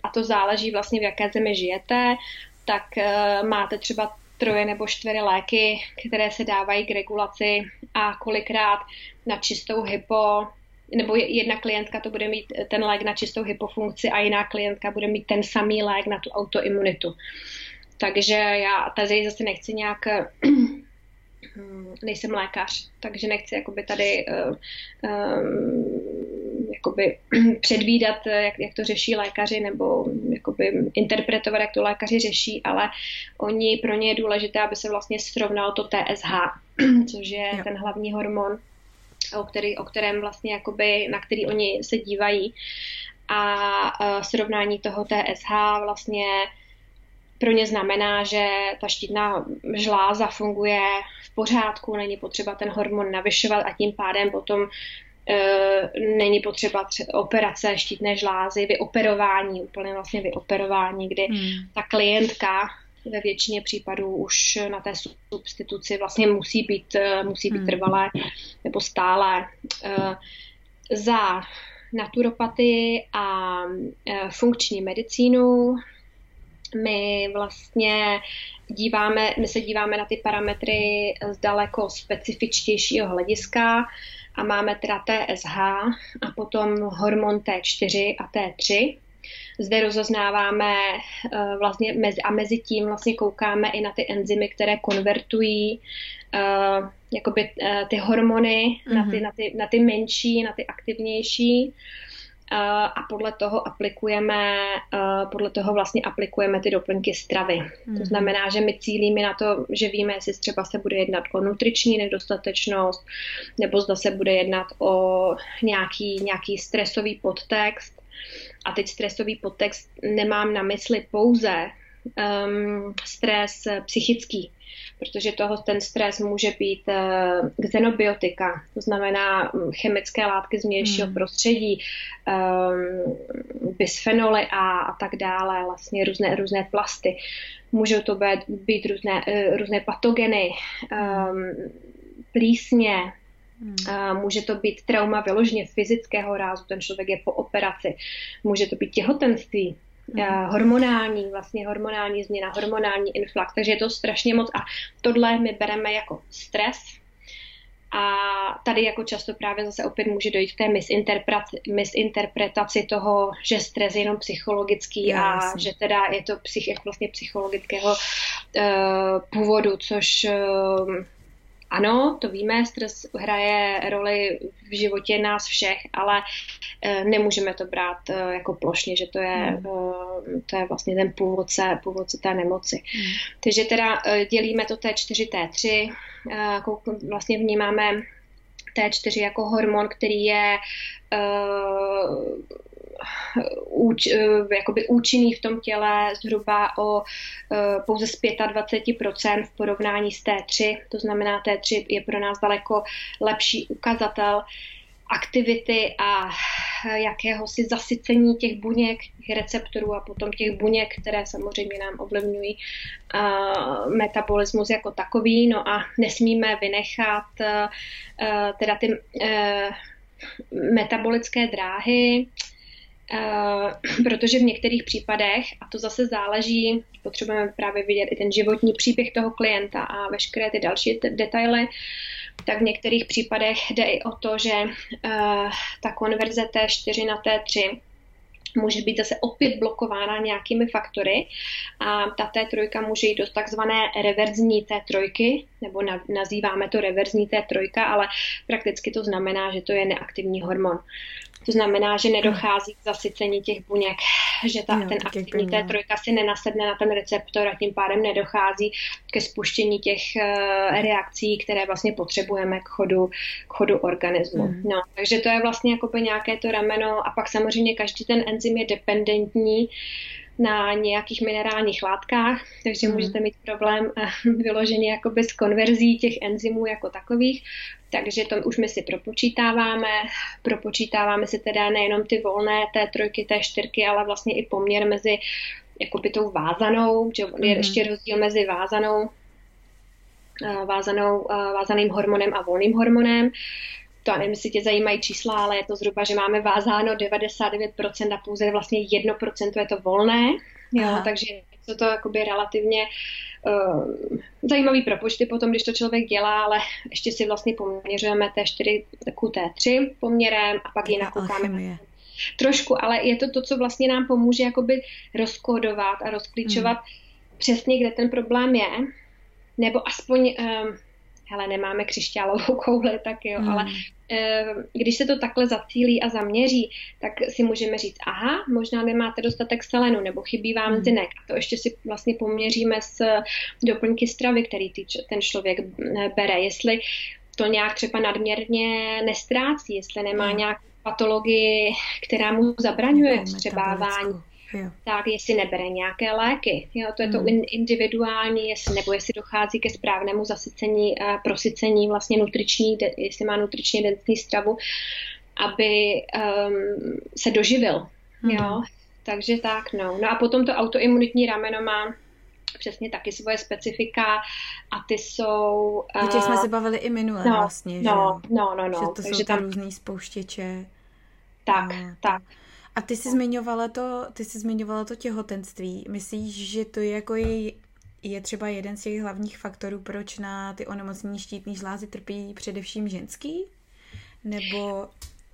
a to záleží vlastně v jaké zemi žijete, tak e, máte třeba troje nebo čtyři léky, které se dávají k regulaci a kolikrát na čistou hypo nebo jedna klientka to bude mít ten lék na čistou hypofunkci a jiná klientka bude mít ten samý lék na tu autoimunitu. Takže já tady zase nechci nějak nejsem lékař, takže nechci jakoby tady uh, um, jakoby předvídat, jak, jak to řeší lékaři, nebo jakoby interpretovat, jak to lékaři řeší, ale oni, pro ně je důležité, aby se vlastně srovnal to TSH, což je jo. ten hlavní hormon, o, který, o kterém vlastně jakoby, na který oni se dívají. A srovnání toho TSH vlastně pro ně znamená, že ta štítná žláza funguje v pořádku, není potřeba ten hormon navyšovat a tím pádem potom e, není potřeba operace štítné žlázy, vyoperování, úplně vlastně vyoperování, kdy hmm. ta klientka ve většině případů už na té substituci vlastně musí být, e, musí být hmm. trvalé nebo stále. E, za naturopatii a e, funkční medicínu my vlastně díváme, my se díváme na ty parametry z daleko specifičtějšího hlediska a máme teda TSH a potom hormon T4 a T3. Zde rozoznáváme uh, vlastně mezi, a mezi tím vlastně koukáme i na ty enzymy, které konvertují uh, jakoby, uh, ty hormony mm-hmm. na, ty, mhm. na, ty, na ty menší, na ty aktivnější a podle toho aplikujeme, podle toho vlastně aplikujeme ty doplňky stravy. Mm. To mhm. znamená, že my cílíme na to, že víme, jestli třeba se bude jednat o nutriční nedostatečnost, nebo zda se bude jednat o nějaký, nějaký stresový podtext. A teď stresový podtext nemám na mysli pouze um, stres psychický, protože toho ten stres může být uh, xenobiotika, to znamená um, chemické látky z vnějšího hmm. prostředí, um, bisfenoly a, a tak dále, vlastně různé, různé plasty. Můžou to být, být různé, uh, různé patogeny, um, plísně, Hmm. Může to být trauma vyloženě fyzického rázu, ten člověk je po operaci. Může to být těhotenství. Hormonální, vlastně hormonální změna, hormonální influx, takže je to strašně moc a tohle my bereme jako stres, a tady jako často právě zase opět může dojít k té misinterpretaci, misinterpretaci toho, že stres je jenom psychologický Já, a jasný. že teda je to psych, vlastně psychologického uh, původu, což uh, ano, to víme, stres hraje roli v životě nás všech, ale e, nemůžeme to brát e, jako plošně, že to je, hmm. e, to je vlastně ten původce, původce té nemoci. Hmm. Takže teda dělíme to T4, T3, vlastně vnímáme T4 jako hormon, který je úč, eh, jakoby účinný v tom těle zhruba o eh, pouze z 25% v porovnání s T3. To znamená, T3 je pro nás daleko lepší ukazatel aktivity a jakéhosi zasycení těch buněk, těch receptorů a potom těch buněk, které samozřejmě nám ovlivňují uh, metabolismus jako takový. No a nesmíme vynechat teda ty metabolické dráhy, protože v některých případech, a to zase záleží, potřebujeme právě vidět i ten životní příběh toho klienta a veškeré ty další detaily, tak v některých případech jde i o to, že uh, ta konverze T4 na T3 může být zase opět blokována nějakými faktory a ta T3 může jít do takzvané reverzní T3, nebo nazýváme to reverzní T3, ale prakticky to znamená, že to je neaktivní hormon. To znamená, že nedochází k zasycení těch buněk, že ta, jo, ten aktivní té trojka si nenasedne na ten receptor a tím pádem nedochází ke spuštění těch uh, reakcí, které vlastně potřebujeme k chodu, k chodu organismu. Mm. No, takže to je vlastně jako nějaké to rameno a pak samozřejmě každý ten enzym je dependentní na nějakých minerálních látkách, takže mm. můžete mít problém eh, vyloženě jakoby s konverzí těch enzymů jako takových. Takže to už my si propočítáváme. Propočítáváme si teda nejenom ty volné té trojky, té čtyřky, ale vlastně i poměr mezi jako by tou vázanou, že je mm-hmm. ještě rozdíl mezi vázanou, vázanou, vázaným hormonem a volným hormonem. To nevím, jestli tě zajímají čísla, ale je to zhruba, že máme vázáno 99% a pouze vlastně 1% je to volné. Jo, takže to to jakoby relativně uh, zajímavý propočty potom, když to člověk dělá, ale ještě si vlastně poměřujeme T4 k T3 poměrem a pak ji nakoukáme. Trošku, ale je to to, co vlastně nám pomůže jakoby rozkodovat a rozklíčovat hmm. přesně, kde ten problém je, nebo aspoň um, hele, nemáme křišťálovou kouli, tak jo, hmm. ale když se to takhle zacílí a zaměří, tak si můžeme říct, aha, možná nemáte dostatek selenu, nebo chybí vám hmm. zinek. A to ještě si vlastně poměříme s doplňky stravy, který ty, ten člověk bere. Jestli to nějak třeba nadměrně nestrácí, jestli nemá hmm. nějakou patologii, která mu zabraňuje vstřebávání jo. tak jestli nebere nějaké léky. Jo, to je to hmm. individuální, jestli, nebo jestli dochází ke správnému zasycení, uh, prosycení vlastně nutriční, jestli má nutričně densní stravu, aby um, se doživil. Hmm. Jo. Takže tak, no. No a potom to autoimunitní rameno má přesně taky svoje specifika a ty jsou... Uh, těch jsme se bavili i minule no, vlastně, no, že? No, no, no. Že to Takže jsou tam různý spouštěče. Tak, a... tak. A ty jsi zmiňovala to, ty jsi zmiňovala to těhotenství. Myslíš, že to je jako je, je třeba jeden z těch hlavních faktorů, proč na ty onemocnění štítní žlázy trpí především ženský? Nebo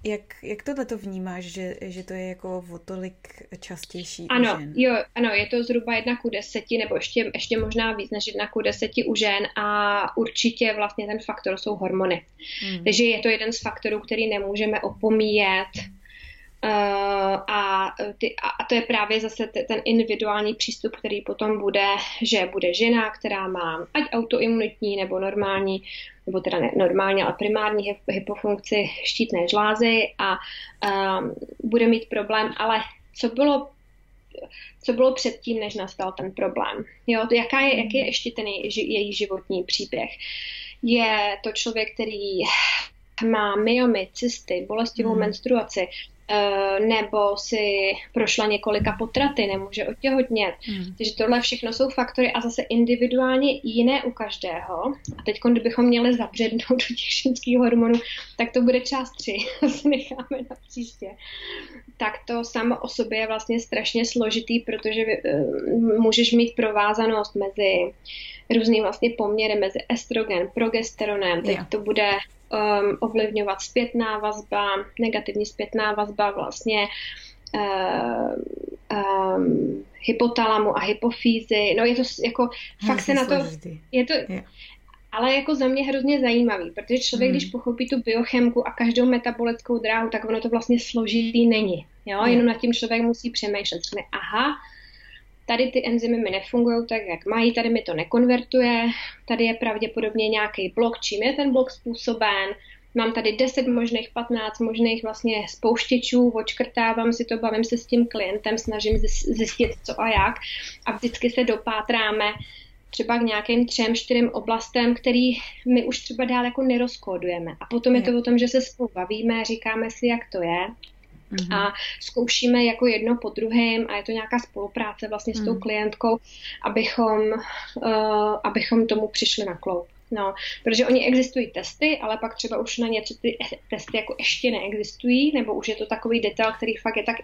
jak, jak tohle to vnímáš, že, že to je jako o tolik častější ano, u žen? Jo, ano, je to zhruba jedna ku deseti, nebo ještě, ještě možná víc než jedna ku deseti u žen a určitě vlastně ten faktor jsou hormony. Hmm. Takže je to jeden z faktorů, který nemůžeme opomíjet a, ty, a to je právě zase ten individuální přístup, který potom bude, že bude žena, která má ať autoimunitní nebo normální, nebo teda ne normální, ale primární hypofunkci štítné žlázy a um, bude mít problém, ale co bylo co bylo předtím, než nastal ten problém. Jo, to jaká je, jaký je ještě ten její, její životní příběh. Je to člověk, který má myomy, cysty, bolestivou hmm. menstruaci, Eh, nebo si prošla několika potraty, nemůže otěhotnět. Hmm. Takže tohle všechno jsou faktory a zase individuálně jiné u každého. A teď, kdybychom měli zabřednout do těch ženských hormonů, tak to bude část tři, si necháme na příště. Tak to samo o sobě je vlastně strašně složitý, protože uh, můžeš mít provázanost mezi různým vlastně poměry mezi estrogen, progesteronem, teď yeah. to bude um, ovlivňovat zpětná vazba, negativní zpětná vazba vlastně uh, um, hypotalamu a hypofýzy. No je to jako, fakt se na to, je to, yeah. ale jako za mě hrozně zajímavý, protože člověk, hmm. když pochopí tu biochemku a každou metabolickou dráhu, tak ono to vlastně složitý není. Jo, yeah. jenom nad tím člověk musí přemýšlet. Řekne, aha, tady ty enzymy mi nefungují tak, jak mají, tady mi to nekonvertuje, tady je pravděpodobně nějaký blok, čím je ten blok způsoben, mám tady 10 možných, 15 možných vlastně spouštěčů, očkrtávám si to, bavím se s tím klientem, snažím zjistit co a jak. A vždycky se dopátráme třeba k nějakým třem, čtyřem oblastem, který my už třeba dál jako nerozkódujeme. A potom je to o tom, že se spolu bavíme, říkáme si, jak to je mm-hmm. a zkoušíme jako jedno po druhém a je to nějaká spolupráce vlastně mm. s tou mhm. klientkou, abychom, uh, abychom tomu přišli na kloub. No, protože oni existují testy, ale pak třeba už na něco ty testy jako ještě neexistují, nebo už je to takový detail, který fakt je tak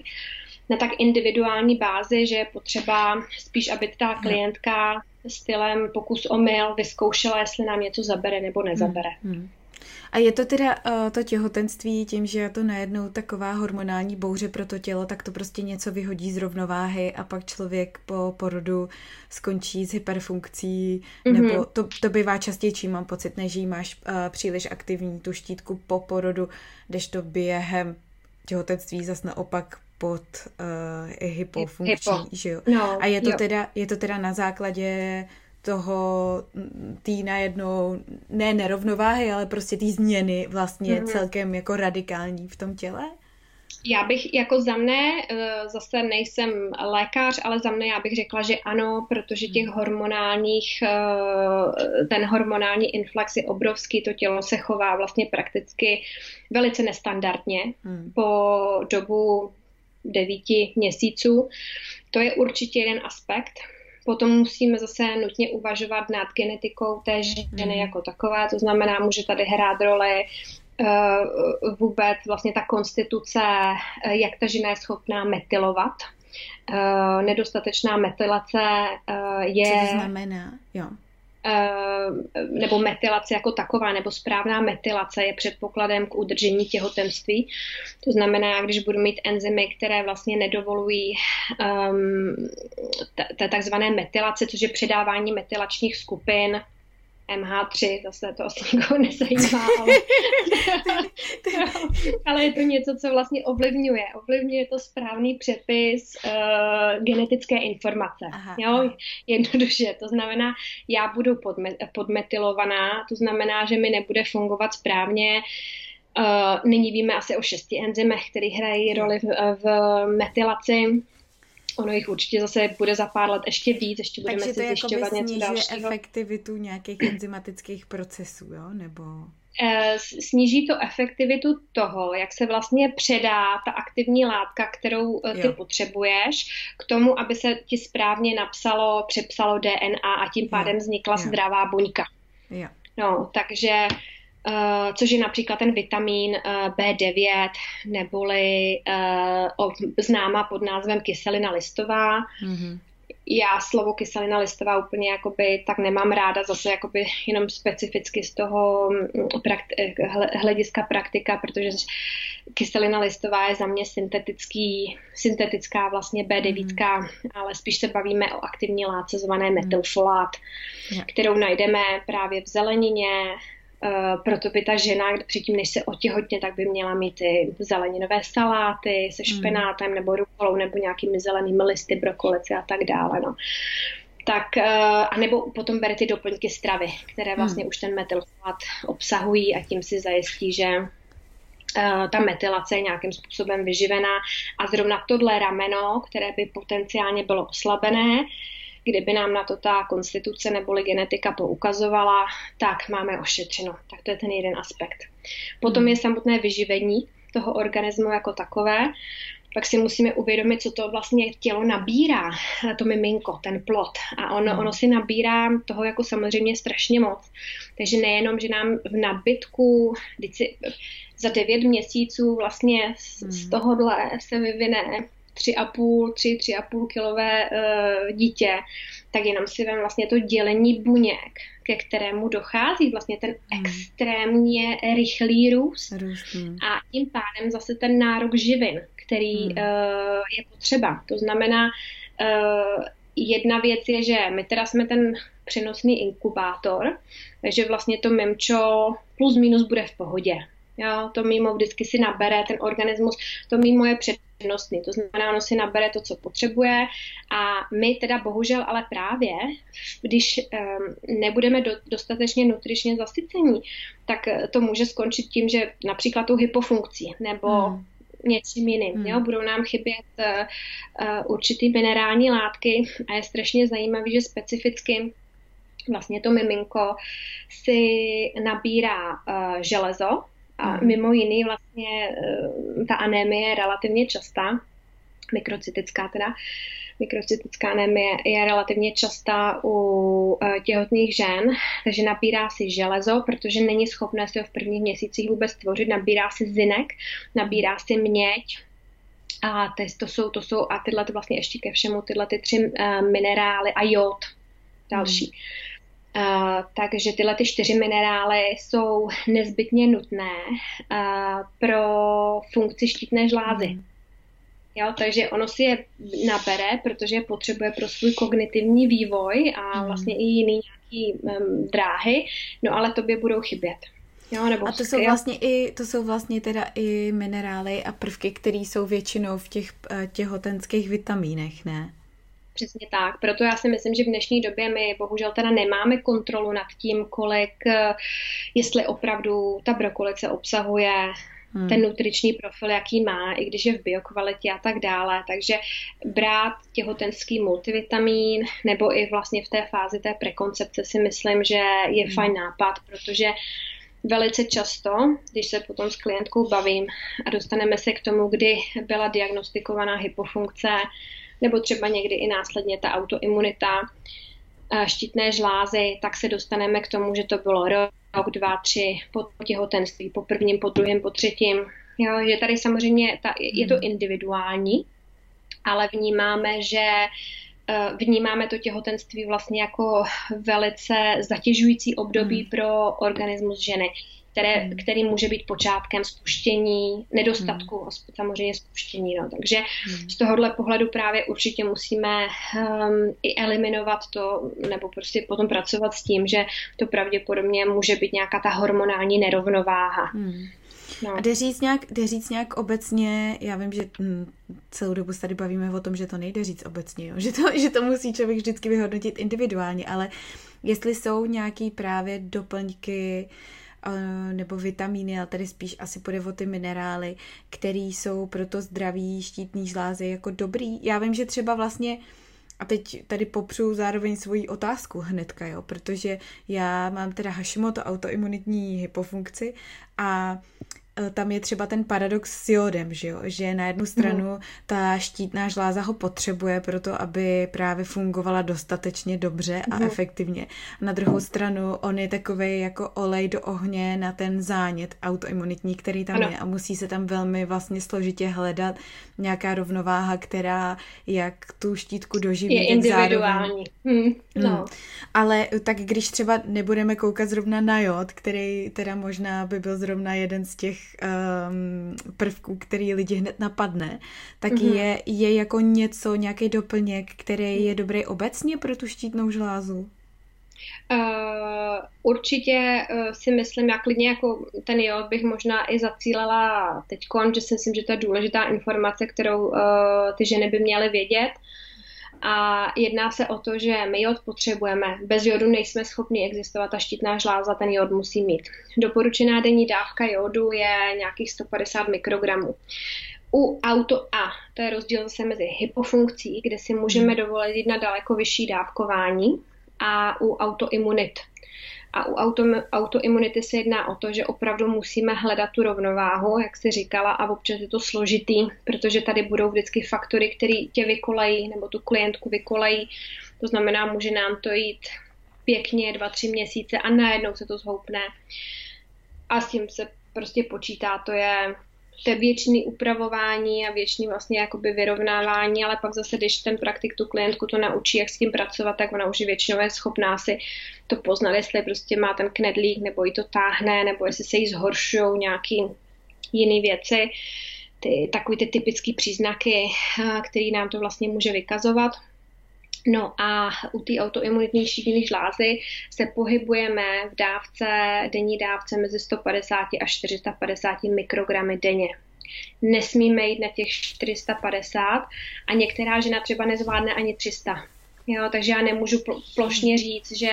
na tak individuální bázi, že je potřeba spíš, aby ta klientka stylem pokus omyl vyzkoušela, jestli nám něco zabere nebo nezabere. Hmm. hmm. A je to teda uh, to těhotenství tím, že je to najednou taková hormonální bouře pro to tělo, tak to prostě něco vyhodí z rovnováhy a pak člověk po porodu skončí s hyperfunkcí, mm-hmm. nebo to, to bývá častěji, čím mám pocit, než jí máš uh, příliš aktivní tu štítku po porodu, to během těhotenství zase naopak pod uh, hypofunkční, Hypo. že jo? No, a je to, jo. teda, je to teda na základě toho tý najednou, ne nerovnováhy, ale prostě té změny vlastně mm-hmm. celkem jako radikální v tom těle? Já bych jako za mne, eh, zase nejsem lékař, ale za mne já bych řekla, že ano, protože těch hmm. hormonálních, eh, ten hormonální influx je obrovský, to tělo se chová vlastně prakticky velice nestandardně hmm. po dobu devíti měsíců To je určitě jeden aspekt. Potom musíme zase nutně uvažovat nad genetikou té ženy mm. jako takové, to znamená, může tady hrát roli uh, vůbec vlastně ta konstituce, uh, jak ta žena je schopná metylovat. Uh, nedostatečná metylace je... Co to znamená? Jo. Eh, nebo metylace jako taková, nebo správná metylace je předpokladem k udržení těhotenství. To znamená, když budu mít enzymy, které vlastně nedovolují um, takzvané metylace, což je předávání metylačních skupin MH3, zase to asi nikoho nezajímá, ale, ale je to něco, co vlastně ovlivňuje. Ovlivňuje to správný přepis uh, genetické informace. Aha, jo? Jednoduše, to znamená, já budu podme, podmetylovaná, to znamená, že mi nebude fungovat správně Uh, nyní víme asi o šesti enzymech, které hrají roli v, v metylaci ono jich určitě zase bude za pár let ještě víc, ještě budeme Takže si zjišťovat něco dalšího. efektivitu nějakých enzymatických procesů, jo? Nebo... Eh, sníží to efektivitu toho, jak se vlastně předá ta aktivní látka, kterou eh, ty jo. potřebuješ, k tomu, aby se ti správně napsalo, přepsalo DNA a tím pádem vznikla jo. zdravá buňka. Jo. No, takže což je například ten vitamin uh, B9, neboli uh, známa pod názvem kyselina listová. Mm-hmm. Já slovo kyselina listová úplně jakoby tak nemám ráda, zase jakoby jenom specificky z toho mm, prakti- hlediska praktika, protože kyselina listová je za mě syntetický, syntetická vlastně B9, mm. ale spíš se bavíme o aktivní látce zvané metylfolát, mm. kterou najdeme právě v zelenině, proto by ta žena předtím, než se otěhotně, tak by měla mít ty zeleninové saláty se hmm. špenátem nebo rukolou nebo nějakými zelenými listy, brokolici a tak dále. No. Tak, uh, a nebo potom bere ty doplňky stravy, které hmm. vlastně mm. už ten metylfolát obsahují a tím si zajistí, že uh, ta metylace je nějakým způsobem vyživená a zrovna tohle rameno, které by potenciálně bylo oslabené, kdyby nám na to ta konstituce neboli genetika poukazovala, tak máme ošetřeno. Tak to je ten jeden aspekt. Potom hmm. je samotné vyživení toho organismu jako takové. Pak si musíme uvědomit, co to vlastně tělo nabírá, to miminko, ten plod. A ono, hmm. ono si nabírá toho jako samozřejmě strašně moc. Takže nejenom, že nám v nadbytku, si, za devět měsíců vlastně z, hmm. z tohohle se vyvine 3,5, 3, 3,5 kilové uh, dítě, tak jenom si vem vlastně to dělení buněk, ke kterému dochází vlastně ten hmm. extrémně rychlý růst hmm. a tím pádem zase ten nárok živin, který hmm. uh, je potřeba. To znamená, uh, jedna věc je, že my teda jsme ten přenosný inkubátor, takže vlastně to memčo plus minus bude v pohodě. Jo, to mimo vždycky si nabere ten organismus, to mimo je přednostný, to znamená, ono si nabere to, co potřebuje a my teda bohužel ale právě, když um, nebudeme do, dostatečně nutričně zasycení, tak eh, to může skončit tím, že například tou hypofunkcí nebo hmm něčím jiným. Hmm. Jo? Budou nám chybět uh, uh, určitý minerální látky a je strašně zajímavý, že specificky vlastně to miminko si nabírá uh, železo, a mimo jiný vlastně eh, ta anémie je relativně častá, mikrocytická teda, mikrocytická anémie je relativně častá u eh, těhotných žen, takže nabírá si železo, protože není schopné si ho v prvních měsících vůbec tvořit, nabírá si zinek, nabírá si měď, a to jsou, to jsou, a tyhle to vlastně ještě ke všemu, tyhle ty tři uh, minerály a jod další. Hmm. Takže tyhle ty čtyři minerály jsou nezbytně nutné uh, pro funkci štítné žlázy. Mm. Jo, takže ono si je nabere, protože je potřebuje pro svůj kognitivní vývoj a mm. vlastně i jiný nějaký um, dráhy, no ale tobě budou chybět. Jo, nebo a to jsou vlastně i, to jsou vlastně teda i minerály a prvky, které jsou většinou v těch těhotenských vitamínech, ne? Přesně tak. Proto já si myslím, že v dnešní době my bohužel teda nemáme kontrolu nad tím, kolik, eh, jestli opravdu ta brokolice obsahuje hmm. ten nutriční profil, jaký má, i když je v biokvalitě a tak dále. Takže brát těhotenský multivitamin nebo i vlastně v té fázi té prekoncepce si myslím, že je hmm. fajn nápad, protože velice často, když se potom s klientkou bavím a dostaneme se k tomu, kdy byla diagnostikovaná hypofunkce, nebo třeba někdy i následně ta autoimunita, štítné žlázy, tak se dostaneme k tomu, že to bylo rok, dva, tři po těhotenství, po prvním, po druhém, po třetím. Jo, že tady samozřejmě ta, je to hmm. individuální, ale vnímáme, že eh, vnímáme to těhotenství vlastně jako velice zatěžující období hmm. pro organismus ženy které, hmm. který může být počátkem spuštění, nedostatku hmm. samozřejmě spuštění. No. Takže hmm. z tohohle pohledu právě určitě musíme um, i eliminovat to, nebo prostě potom pracovat s tím, že to pravděpodobně může být nějaká ta hormonální nerovnováha. Hmm. No. A jde říct, nějak, jde říct nějak obecně, já vím, že hm, celou dobu se tady bavíme o tom, že to nejde říct obecně, jo? Že, to, že to musí člověk vždycky vyhodnotit individuálně, ale jestli jsou nějaký právě doplňky, nebo vitamíny, ale tady spíš asi půjde o ty minerály, které jsou pro to zdraví štítný žlázy jako dobrý. Já vím, že třeba vlastně a teď tady popřu zároveň svoji otázku hnedka, jo, protože já mám teda Hashimoto autoimunitní hypofunkci a tam je třeba ten paradox s jodem, že, jo? že na jednu stranu mm. ta štítná žláza ho potřebuje pro to, aby právě fungovala dostatečně dobře a mm. efektivně. Na druhou stranu on je takový jako olej do ohně na ten zánět autoimunitní, který tam ano. je a musí se tam velmi vlastně složitě hledat nějaká rovnováha, která jak tu štítku doživí. Je individuální. Zároveň... Hmm. No. Hmm. Ale tak když třeba nebudeme koukat zrovna na jod, který teda možná by byl zrovna jeden z těch um, prvků, který lidi hned napadne, tak mm-hmm. je, je jako něco, nějaký doplněk, který je dobrý obecně pro tu štítnou žlázu? Uh, určitě uh, si myslím, já klidně jako ten jod bych možná i zacílela teď, že si myslím, že to je důležitá informace, kterou uh, ty ženy by měly vědět. A jedná se o to, že my jod potřebujeme. Bez jodu nejsme schopni existovat a štítná žláza ten jod musí mít. Doporučená denní dávka jodu je nějakých 150 mikrogramů. U auto A, to je rozdíl zase mezi hypofunkcí, kde si můžeme hmm. dovolit na daleko vyšší dávkování, a u autoimunit. A u auto, autoimunity se jedná o to, že opravdu musíme hledat tu rovnováhu, jak jsi říkala, a občas je to složitý, protože tady budou vždycky faktory, které tě vykolejí, nebo tu klientku vykolejí. To znamená, může nám to jít pěkně dva, tři měsíce a najednou se to zhoupne. A s tím se prostě počítá, to je to je věčný upravování a věčný vlastně jakoby vyrovnávání, ale pak zase, když ten praktik tu klientku to naučí, jak s tím pracovat, tak ona už je většinou schopná si to poznat, jestli prostě má ten knedlík, nebo ji to táhne, nebo jestli se jí zhoršují nějaký jiné věci, ty, takový ty typické příznaky, který nám to vlastně může vykazovat. No a u té autoimunitní šířiny žlázy se pohybujeme v dávce, denní dávce mezi 150 až 450 mikrogramy denně. Nesmíme jít na těch 450 a některá žena třeba nezvládne ani 300. Jo, takže já nemůžu plošně říct, že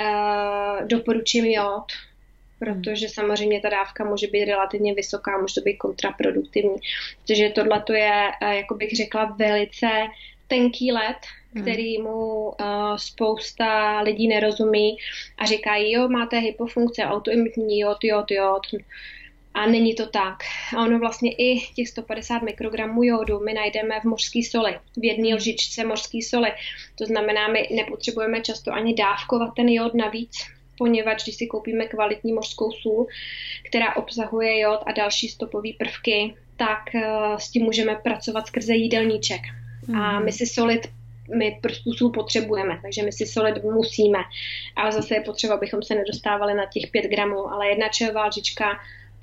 uh, doporučím jod, protože samozřejmě ta dávka může být relativně vysoká, může to být kontraproduktivní. Protože tohle je, uh, jako bych řekla, velice tenký let, Hmm. který mu uh, spousta lidí nerozumí a říkají, jo, máte hypofunkce, autoimunitní, jod, jod, jod. A není to tak. A ono vlastně i těch 150 mikrogramů jodu my najdeme v mořské soli, v jedné hmm. lžičce mořské soli. To znamená, my nepotřebujeme často ani dávkovat ten jod navíc, poněvadž když si koupíme kvalitní mořskou sůl, která obsahuje jod a další stopové prvky, tak uh, s tím můžeme pracovat skrze jídelníček. A hmm. my si solit my způsob potřebujeme, takže my si solid musíme. Ale zase je potřeba, abychom se nedostávali na těch 5 gramů, ale jedna čajová lžička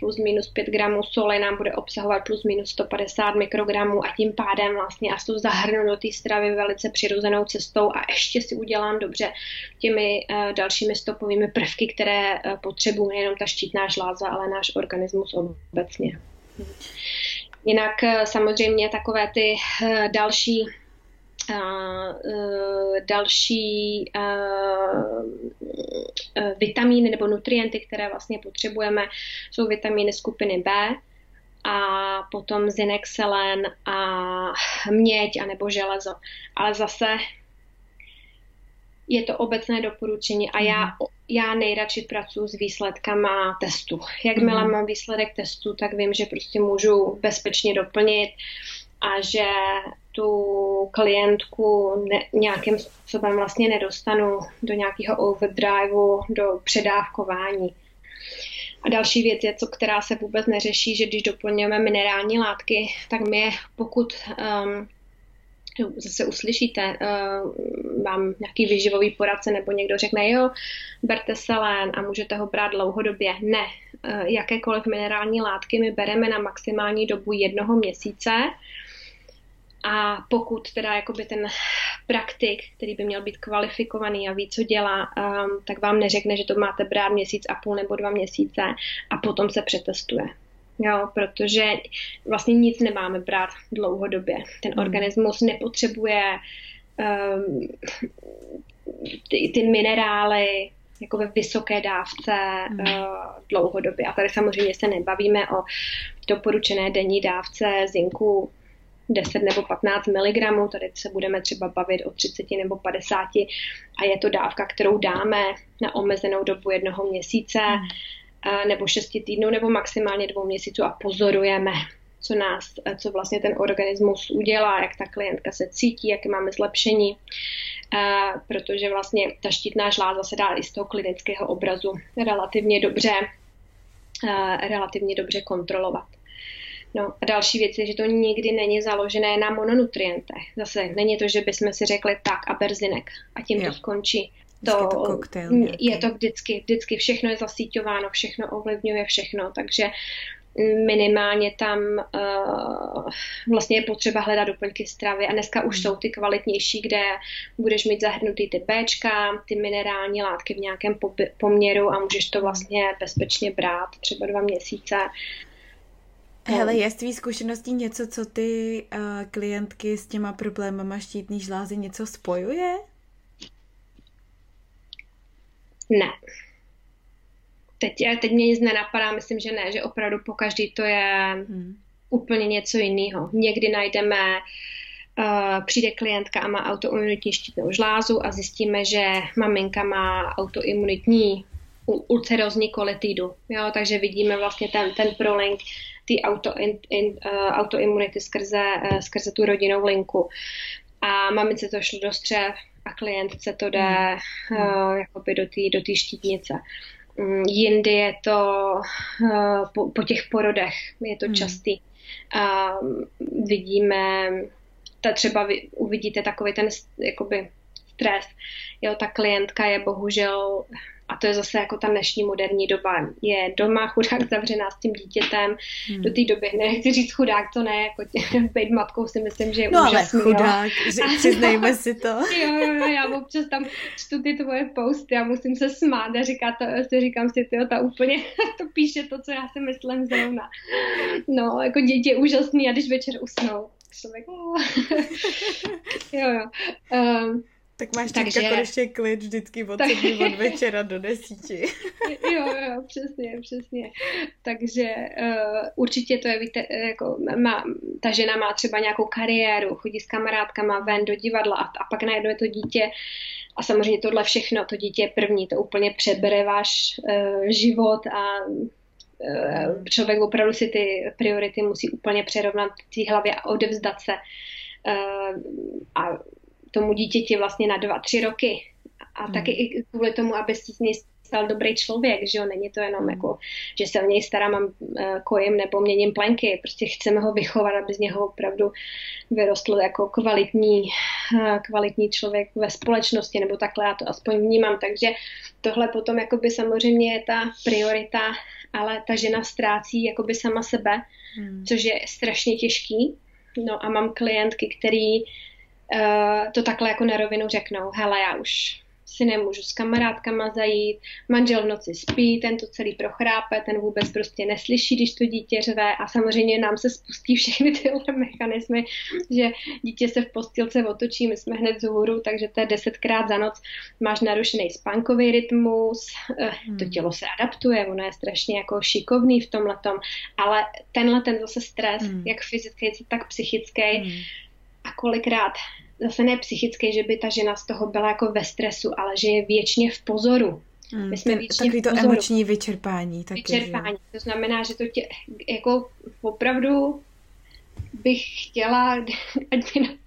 plus minus 5 gramů soli nám bude obsahovat plus minus 150 mikrogramů a tím pádem vlastně já to zahrnu do té stravy velice přirozenou cestou a ještě si udělám dobře těmi uh, dalšími stopovými prvky, které uh, potřebuji nejenom ta štítná žláza, ale náš organismus obecně. Jinak uh, samozřejmě takové ty další další vitamíny nebo nutrienty, které vlastně potřebujeme, jsou vitamíny skupiny B a potom zinek, selen a měď a nebo železo. Ale zase je to obecné doporučení a já, mhm. Já nejradši pracuji s výsledkama testu. Jakmile mm. mám výsledek testu, tak vím, že prostě můžu bezpečně doplnit a že tu klientku ne, nějakým způsobem vlastně nedostanu do nějakého overdriveu, do předávkování. A další věc je, co, která se vůbec neřeší, že když doplňujeme minerální látky, tak my, pokud um, zase uslyšíte, uh, vám nějaký vyživový poradce nebo někdo řekne, jo, berte selén a můžete ho brát dlouhodobě. Ne, uh, jakékoliv minerální látky my bereme na maximální dobu jednoho měsíce a pokud teda jakoby ten praktik, který by měl být kvalifikovaný a ví, co dělá, um, tak vám neřekne, že to máte brát měsíc a půl nebo dva měsíce a potom se přetestuje. Jo, protože vlastně nic nemáme brát dlouhodobě. Ten hmm. organismus nepotřebuje um, ty, ty minerály jako ve vysoké dávce hmm. uh, dlouhodobě. A tady samozřejmě se nebavíme o doporučené denní dávce zinku 10 nebo 15 mg, tady se budeme třeba bavit o 30 nebo 50 a je to dávka, kterou dáme na omezenou dobu jednoho měsíce hmm. Nebo 6 týdnů nebo maximálně dvou měsíců a pozorujeme, co nás, co vlastně ten organismus udělá, jak ta klientka se cítí, jaké máme zlepšení, protože vlastně ta štítná žláza se dá i z toho klinického obrazu relativně dobře, relativně dobře kontrolovat. No a další věc je, že to nikdy není založené na mononutrientech. Zase není to, že bychom si řekli tak a berzinek a tím jo. to skončí. To, to koktejl je to vždycky, vždycky všechno je zasíťováno, všechno ovlivňuje všechno, takže minimálně tam uh, vlastně je potřeba hledat doplňky stravy. A dneska už hmm. jsou ty kvalitnější, kde budeš mít zahrnutý ty Bčka, ty minerální látky v nějakém poměru a můžeš to vlastně bezpečně brát třeba dva měsíce. Hele, je z tvý zkušeností něco, co ty uh, klientky s těma problémama štítný žlázy něco spojuje? Ne. Teď, teď mě nic nenapadá, myslím, že ne, že opravdu po každý to je hmm. úplně něco jiného. Někdy najdeme, uh, přijde klientka a má autoimunitní štítnou žlázu a zjistíme, že maminka má autoimunitní ulcerózní kolitidu. Jo, takže vidíme vlastně ten, ten prolink té auto, in, in, uh, autoimunity skrze, uh, skrze tu rodinnou linku. A mamice to šlo do střev a klientce to jde uh, jakoby do té do štítnice. Um, jindy je to uh, po, po těch porodech, je to hmm. častý. Uh, vidíme, ta třeba vy, uvidíte takový ten jakoby stres. Jo, ta klientka je bohužel a to je zase jako ta dnešní moderní doba. Je doma chudák zavřená s tím dítětem. Hmm. Do té doby, nechci říct chudák, to ne, jako být matkou si myslím, že je no, úžasný. ale chudák, přiznejme si to. jo, jo, jo, já občas tam čtu ty tvoje posty a musím se smát a říká to, si říkám si, ty ta úplně to píše to, co já si myslím zrovna. No, jako děti je úžasný a když večer usnou, člověk, jo, jo. Um, tak máš Takže... teďka konečně klid vždycky od tak... od večera do desíti. jo, jo, přesně, přesně. Takže uh, určitě to je, víte, jako má, ta žena má třeba nějakou kariéru, chodí s kamarádkama ven do divadla a, a pak najednou je to dítě a samozřejmě tohle všechno, to dítě je první, to úplně přebere váš uh, život a uh, člověk opravdu si ty priority musí úplně přerovnat v té hlavě a odevzdat se. Uh, a tomu dítěti vlastně na dva, tři roky. A hmm. taky i kvůli tomu, aby se z něj stal dobrý člověk, že jo, není to jenom jako, že se o něj starám, mám uh, kojím nebo měním plenky, prostě chceme ho vychovat, aby z něho opravdu vyrostl jako kvalitní, uh, kvalitní člověk ve společnosti, nebo takhle já to aspoň vnímám, takže tohle potom jakoby samozřejmě je ta priorita, ale ta žena ztrácí jakoby sama sebe, hmm. což je strašně těžký, no a mám klientky, který uh, to takhle jako na rovinu řeknou, hele, já už si nemůžu s kamarádkama zajít, manžel v noci spí, ten to celý prochrápe, ten vůbec prostě neslyší, když to dítě řve a samozřejmě nám se spustí všechny tyhle mechanismy, že dítě se v postilce otočí, my jsme hned z hůru, takže to je desetkrát za noc, máš narušený spánkový rytmus, eh, hmm. to tělo se adaptuje, ono je strašně jako šikovný v tomhle ale tenhle ten zase stres, hmm. jak fyzický, tak psychický, hmm. A kolikrát zase ne psychicky, že by ta žena z toho byla jako ve stresu, ale že je věčně v pozoru. Hmm, My jsme věčně takový to pozoru. emoční vyčerpání. Taky, vyčerpání. Že? To znamená, že to tě, jako opravdu bych chtěla, ať mi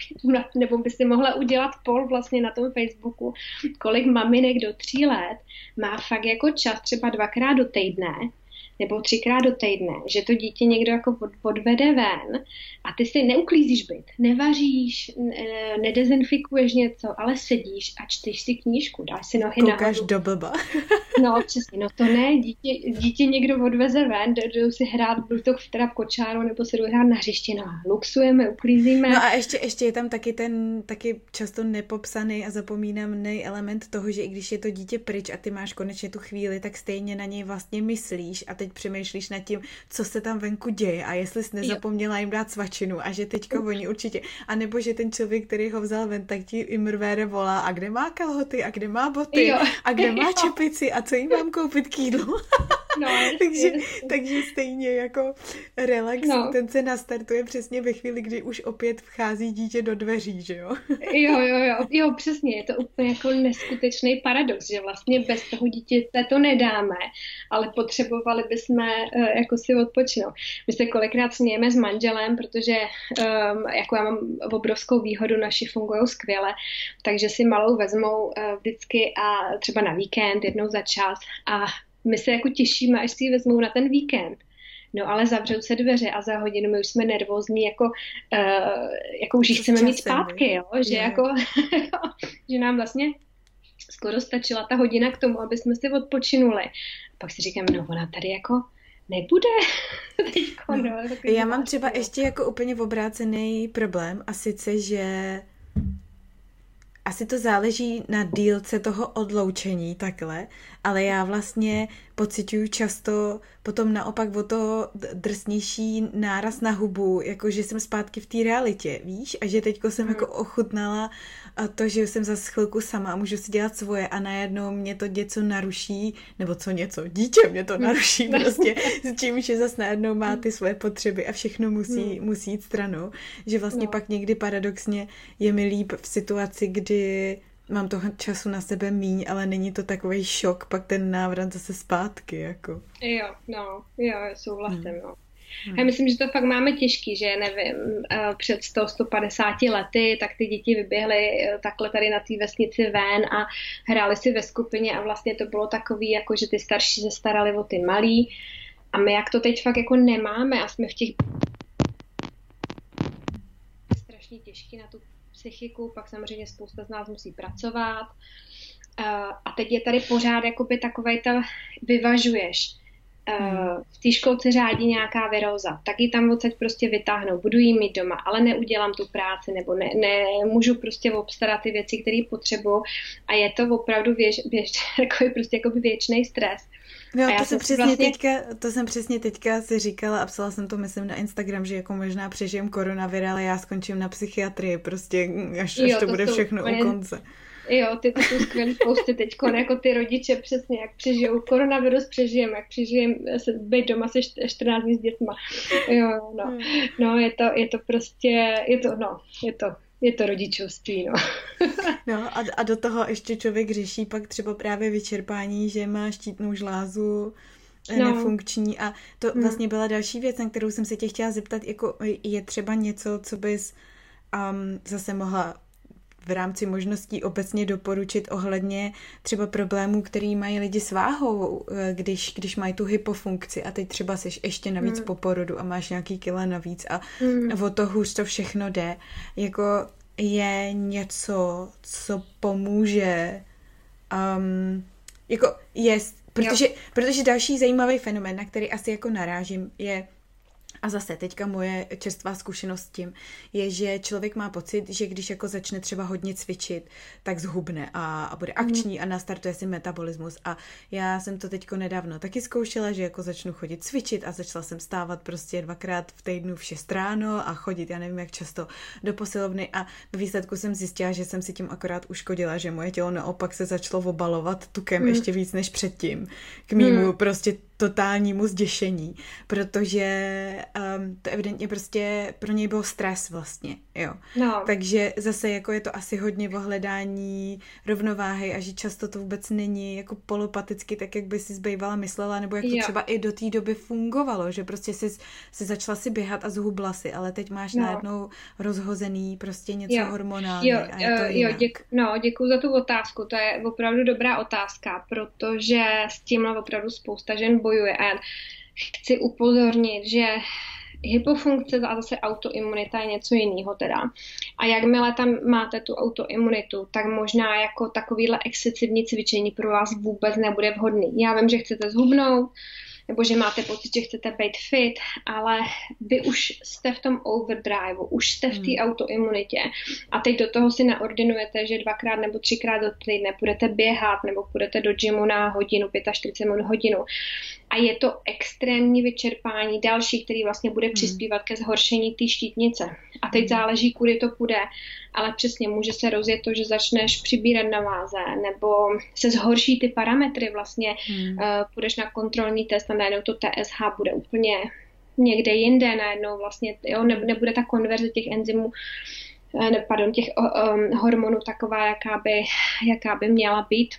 nebo by si mohla udělat pol vlastně na tom Facebooku, kolik maminek do tří let má fakt jako čas třeba dvakrát do týdne nebo třikrát do týdne, že to dítě někdo jako odvede ven a ty si neuklízíš byt, nevaříš, nedezinfikuješ něco, ale sedíš a čteš si knížku, dáš si nohy Koukáš nahoru. do blba. no přesně, no to ne, dítě, dítě někdo odveze ven, jdou si hrát, buď to teda v kočáru, nebo se jdou hrát na hřiště, no luxujeme, uklízíme. No a ještě, ještě je tam taky ten, taky často nepopsaný a zapomínaný element toho, že i když je to dítě pryč a ty máš konečně tu chvíli, tak stejně na něj vlastně myslíš a teď přemýšlíš nad tím, co se tam venku děje a jestli jsi nezapomněla jim dát svačinu a že teďka oni určitě, a nebo že ten člověk, který ho vzal ven, tak ti imrvére volá a kde má kalhoty? A kde má boty? Jo. a kde má čepici? A co jim mám koupit k jídlu. No, takže, takže stejně jako relax, no. ten se nastartuje přesně ve chvíli, kdy už opět vchází dítě do dveří, že jo? jo, jo, jo, jo, přesně, je to úplně jako neskutečný paradox, že vlastně bez toho dítěte to nedáme, ale potřebovali bychom uh, jako si odpočinout. My se kolikrát smějeme s manželem, protože um, jako já mám obrovskou výhodu, naši fungují skvěle, takže si malou vezmou uh, vždycky a třeba na víkend jednou za čas a my se jako těšíme, až si ji vezmou na ten víkend. No ale zavřou se dveře a za hodinu my už jsme nervózní, jako, uh, jako už chceme mít zpátky, jo? že, je. jako, že nám vlastně skoro stačila ta hodina k tomu, aby jsme si odpočinuli. A pak si říkáme, no ona tady jako nebude. Teďko, no, Já mám třeba ještě jako úplně obrácený problém a sice, že asi to záleží na dílce toho odloučení takhle, ale já vlastně pocituju často potom naopak o to drsnější náraz na hubu, jako že jsem zpátky v té realitě, víš? A že teďko jsem jako hmm. Ochutnala to, že jsem za chvilku sama a můžu si dělat svoje a najednou mě to něco naruší, nebo co něco, dítě mě to hmm. naruší prostě, s čím, že zase najednou má ty svoje potřeby a všechno musí, hmm. musí jít stranou. Že vlastně no. pak někdy paradoxně je mi líp v situaci, kdy mám toho času na sebe míň, ale není to takový šok, pak ten návrat zase zpátky, jako. Jo, no, jo, souhlasím, hmm. no. Hmm. Já myslím, že to fakt máme těžký, že nevím, eh, před 100-150 lety, tak ty děti vyběhly eh, takhle tady na té vesnici ven a hráli si ve skupině a vlastně to bylo takový, jako že ty starší se starali o ty malí a my jak to teď fakt jako nemáme a jsme v těch strašně těžký na tu psychiku, pak samozřejmě spousta z nás musí pracovat. Uh, a teď je tady pořád jakoby takovej ta, vyvažuješ. Uh, v té školce řádí nějaká viróza, tak ji tam odsaď prostě vytáhnou, budu jí mít doma, ale neudělám tu práci, nebo ne, nemůžu prostě obstarat ty věci, které potřebuju a je to opravdu věž, věž, takový prostě jakoby věčný stres. No, to jsem přesně vlastně... teďka, to jsem přesně teďka si říkala a psala jsem to, myslím, na Instagram, že jako možná přežijem koronavir, ale já skončím na psychiatrii, prostě až, až jo, to, to bude všechno u konce. Jo, ty to jsou skvělé posty teď, jako ty rodiče přesně, jak přežijou koronavirus, přežijem, jak přežijem se být doma se 14 dní s dětma. Jo, no. Hmm. no je, to, je to prostě, je to, no, je to je to rodičovství, no. no a, a do toho ještě člověk řeší pak třeba právě vyčerpání, že má štítnou žlázu, eh, no. nefunkční a to hmm. vlastně byla další věc, na kterou jsem se tě chtěla zeptat, jako je třeba něco, co bys um, zase mohla v rámci možností obecně doporučit ohledně třeba problémů, který mají lidi s váhou, eh, když, když mají tu hypofunkci a teď třeba jsi ještě navíc mm. po porodu a máš nějaký kila navíc a mm. o to hůř to všechno jde. Jako je něco, co pomůže um, jako jest, protože, protože další zajímavý fenomén, na který asi jako narážím, je a zase teďka moje čerstvá zkušenost s tím je, že člověk má pocit, že když jako začne třeba hodně cvičit, tak zhubne a, a bude mhm. akční a nastartuje si metabolismus. A já jsem to teďko nedávno taky zkoušela, že jako začnu chodit cvičit a začala jsem stávat prostě dvakrát v týdnu v 6 ráno a chodit, já nevím jak často, do posilovny a v výsledku jsem zjistila, že jsem si tím akorát uškodila, že moje tělo naopak se začalo obalovat tukem mm. ještě víc než předtím. K mýmu mm. prostě totálnímu zděšení, protože um, to evidentně prostě pro něj byl stres vlastně, jo. No. Takže zase jako je to asi hodně o hledání rovnováhy a že často to vůbec není jako polopaticky tak, jak by si zbývala myslela, nebo jak to jo. třeba i do té doby fungovalo, že prostě si, si začala si běhat a zhubla si, ale teď máš no. najednou rozhozený prostě něco jo. hormonální jo, a je to jo, děk, no, děkuji za tu otázku, to je opravdu dobrá otázka, protože s tímhle opravdu spousta žen bojuje a chci upozornit, že hypofunkce a zase autoimunita je něco jiného teda. A jakmile tam máte tu autoimunitu, tak možná jako takovýhle excesivní cvičení pro vás vůbec nebude vhodný. Já vím, že chcete zhubnout, nebo že máte pocit, že chcete být fit, ale vy už jste v tom overdrive, už jste v té hmm. autoimunitě a teď do toho si naordinujete, že dvakrát nebo třikrát do týdne budete běhat nebo půjdete do gymu na hodinu, 45 minut hodinu a je to extrémní vyčerpání další, který vlastně bude hmm. přispívat ke zhoršení té štítnice. A teď hmm. záleží, kudy to půjde, ale přesně může se rozjet to, že začneš přibírat na váze, nebo se zhorší ty parametry vlastně, hmm. uh, půjdeš na kontrolní test a najednou to TSH bude úplně někde jinde, najednou vlastně, jo, nebude ta konverze těch enzymů eh, ne, pardon, těch um, hormonů taková, jaká by, jaká by měla být.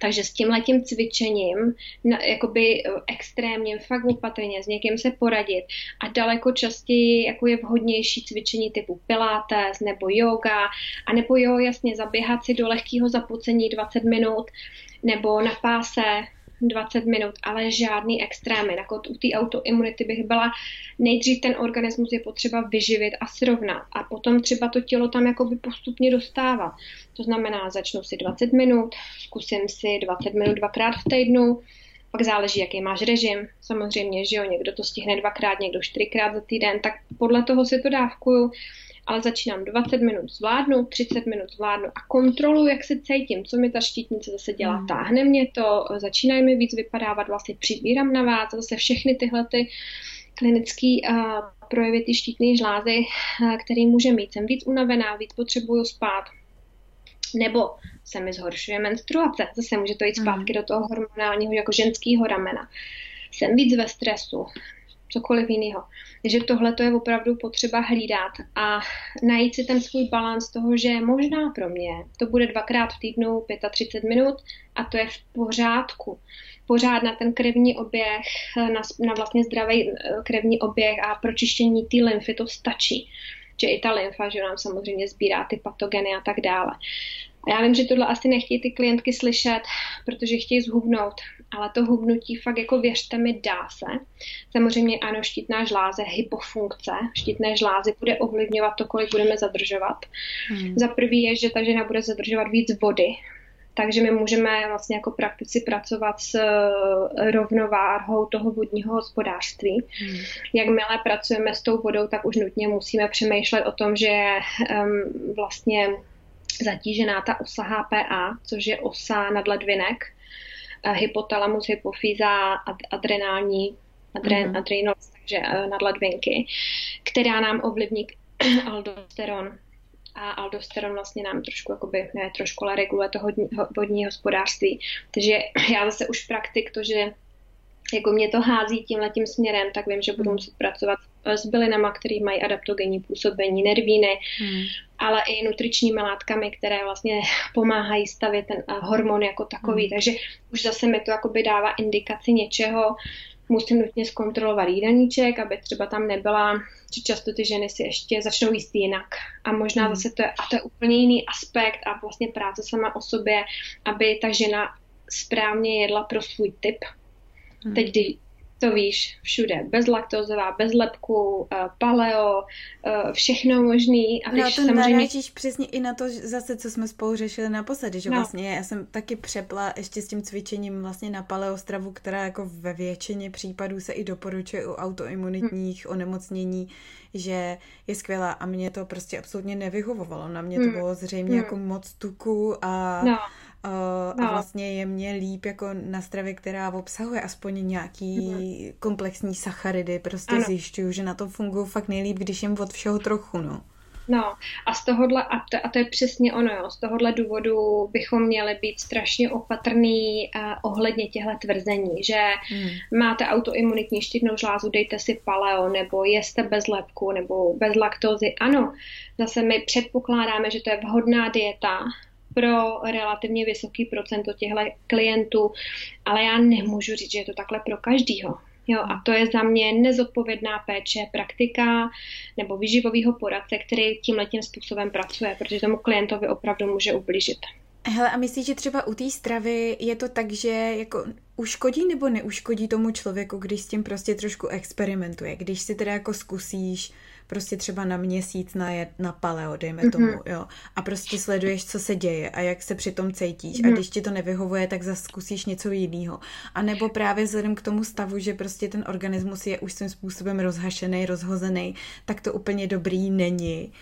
Takže s tím letím cvičením, na, jakoby eh, extrémně, fakt opatrně, s někým se poradit a daleko častěji jako je vhodnější cvičení typu pilates nebo yoga, a nebo jo, jasně, zaběhat si do lehkého zapocení 20 minut, nebo na páse 20 minut, ale žádný extrémy. Jako u té autoimunity bych byla, nejdřív ten organismus je potřeba vyživit a srovnat a potom třeba to tělo tam jakoby postupně dostávat. To znamená, začnu si 20 minut, zkusím si 20 minut dvakrát v týdnu, pak záleží, jaký máš režim. Samozřejmě, že jo, někdo to stihne dvakrát, někdo čtyřikrát za týden, tak podle toho si to dávkuju ale začínám 20 minut zvládnu, 30 minut zvládnu a kontroluji, jak se cítím, co mi ta štítnice zase dělá. Mm. Táhne mě to, začínají mi víc vypadávat, vlastně přibírám na vás, zase všechny tyhle ty klinické uh, projevy ty štítné žlázy, uh, který může mít. Jsem víc unavená, víc potřebuju spát, nebo se mi zhoršuje menstruace. Zase může to jít zpátky mm. do toho hormonálního jako ženského ramena. Jsem víc ve stresu, cokoliv jiného. Takže tohle to je opravdu potřeba hlídat a najít si ten svůj balans toho, že možná pro mě to bude dvakrát v týdnu 35 minut a to je v pořádku. Pořád na ten krevní oběh, na, na vlastně zdravý eh, krevní oběh a pročištění té lymfy to stačí. Že i ta lymfa, že nám samozřejmě sbírá ty patogeny a tak dále. A já vím, že tohle asi nechtějí ty klientky slyšet, protože chtějí zhubnout, ale to hubnutí fakt jako věřte mi dá se. Samozřejmě ano, štítná žláze, hypofunkce, štítné žlázy bude ovlivňovat to, kolik budeme zadržovat. Hmm. Za prvý je, že ta žena bude zadržovat víc vody, takže my můžeme vlastně jako praktici pracovat s eh, rovnováhou toho vodního hospodářství. Hmm. Jakmile pracujeme s tou vodou, tak už nutně musíme přemýšlet o tom, že um, vlastně zatížená ta osa HPA, což je osa nadledvinek, eh, hypotalamus, hypofýza, adrenální, adren, mm-hmm. adrenals, takže eh, nadledvinky, která nám ovlivní aldosteron. A aldosteron vlastně nám trošku, jakoby, ne trošku, ale reguluje to hodní, vodní hospodářství. Takže já zase už praktik to, že jako mě to hází tím letím směrem, tak vím, že budu muset pracovat s bylinama, které mají adaptogenní působení nervíny, hmm. ale i nutričními látkami, které vlastně pomáhají stavět ten hormon jako takový. Hmm. Takže už zase mi to jakoby dává indikaci něčeho, musím nutně zkontrolovat jídelníček, aby třeba tam nebyla, že často ty ženy si ještě začnou jíst jinak. A možná hmm. zase to je, a to je úplně jiný aspekt a vlastně práce sama o sobě, aby ta žena správně jedla pro svůj typ, Hmm. Teď, to víš, všude, bezlaktozová, bez lepku, eh, paleo, eh, všechno možný. A no, to samozřejmě... narážíš přesně i na to zase, co jsme spolu řešili naposledy, že no. vlastně já jsem taky přepla ještě s tím cvičením vlastně na paleostravu, která jako ve většině případů se i doporučuje u autoimunitních hmm. onemocnění, že je skvělá a mě to prostě absolutně nevyhovovalo. Na mě to hmm. bylo zřejmě hmm. jako moc tuku a no Uh, no. A vlastně je mě líp jako na stravě, která obsahuje aspoň nějaký mm. komplexní sacharidy. Prostě ano. zjišťuju, že na to fungují fakt nejlíp, když jim od všeho trochu, no. No a z tohohle, a to, a to je přesně ono, jo, z tohohle důvodu bychom měli být strašně opatrný uh, ohledně těchto tvrzení, že hmm. máte autoimunitní štítnou žlázu, dejte si paleo, nebo jeste bez lepku, nebo bez laktózy. Ano, zase my předpokládáme, že to je vhodná dieta, pro relativně vysoký procento těchto klientů, ale já nemůžu říct, že je to takhle pro každýho. Jo, a to je za mě nezodpovědná péče praktika nebo výživového poradce, který tím letím způsobem pracuje, protože tomu klientovi opravdu může ublížit. Hele, a myslíš, že třeba u té stravy je to tak, že jako uškodí nebo neuškodí tomu člověku, když s tím prostě trošku experimentuje, když si teda jako zkusíš prostě třeba na měsíc na, je, na paleo, dejme mm-hmm. tomu, jo. A prostě sleduješ, co se děje a jak se při tom cítíš. Mm-hmm. A když ti to nevyhovuje, tak zase zkusíš něco jiného. A nebo právě vzhledem k tomu stavu, že prostě ten organismus je už svým způsobem rozhašený, rozhozený, tak to úplně dobrý není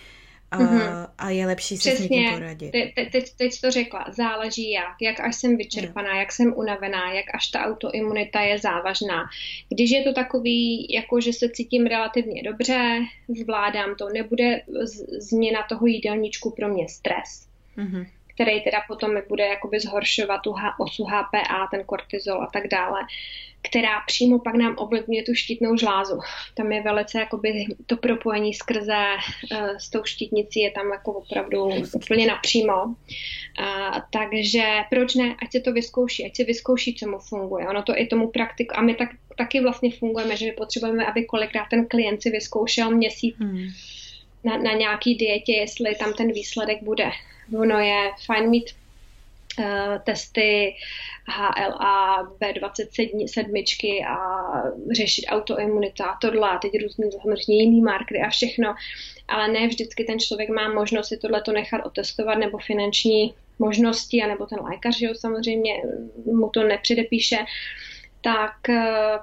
a, mm-hmm. a je lepší se Přesně. s někým poradit. Te, te, teď, teď to řekla, záleží jak, jak až jsem vyčerpaná, jak jsem unavená, jak až ta autoimunita je závažná. Když je to takový, jako že se cítím relativně dobře, zvládám to, nebude z, změna toho jídelníčku pro mě stres. Mm-hmm který teda potom mi bude jakoby zhoršovat tu osu HPA, ten kortizol a tak dále která přímo pak nám ovlivňuje tu štítnou žlázu. Tam je velice jakoby to propojení skrze uh, s tou štítnicí je tam jako opravdu úplně napřímo. Uh, takže proč ne, ať se to vyzkouší, ať se vyzkouší, co mu funguje. Ono to i tomu praktiku, a my tak, taky vlastně fungujeme, že my potřebujeme, aby kolikrát ten klient si vyzkoušel měsíc hmm. na, na nějaký dietě, jestli tam ten výsledek bude. Ono je fajn mít testy HLA, B27 a řešit autoimunita a tohle a teď různý samozřejmě jiný markery a všechno, ale ne vždycky ten člověk má možnost si tohle nechat otestovat nebo finanční možnosti, anebo ten lékař, jo, samozřejmě mu to nepředepíše, tak uh,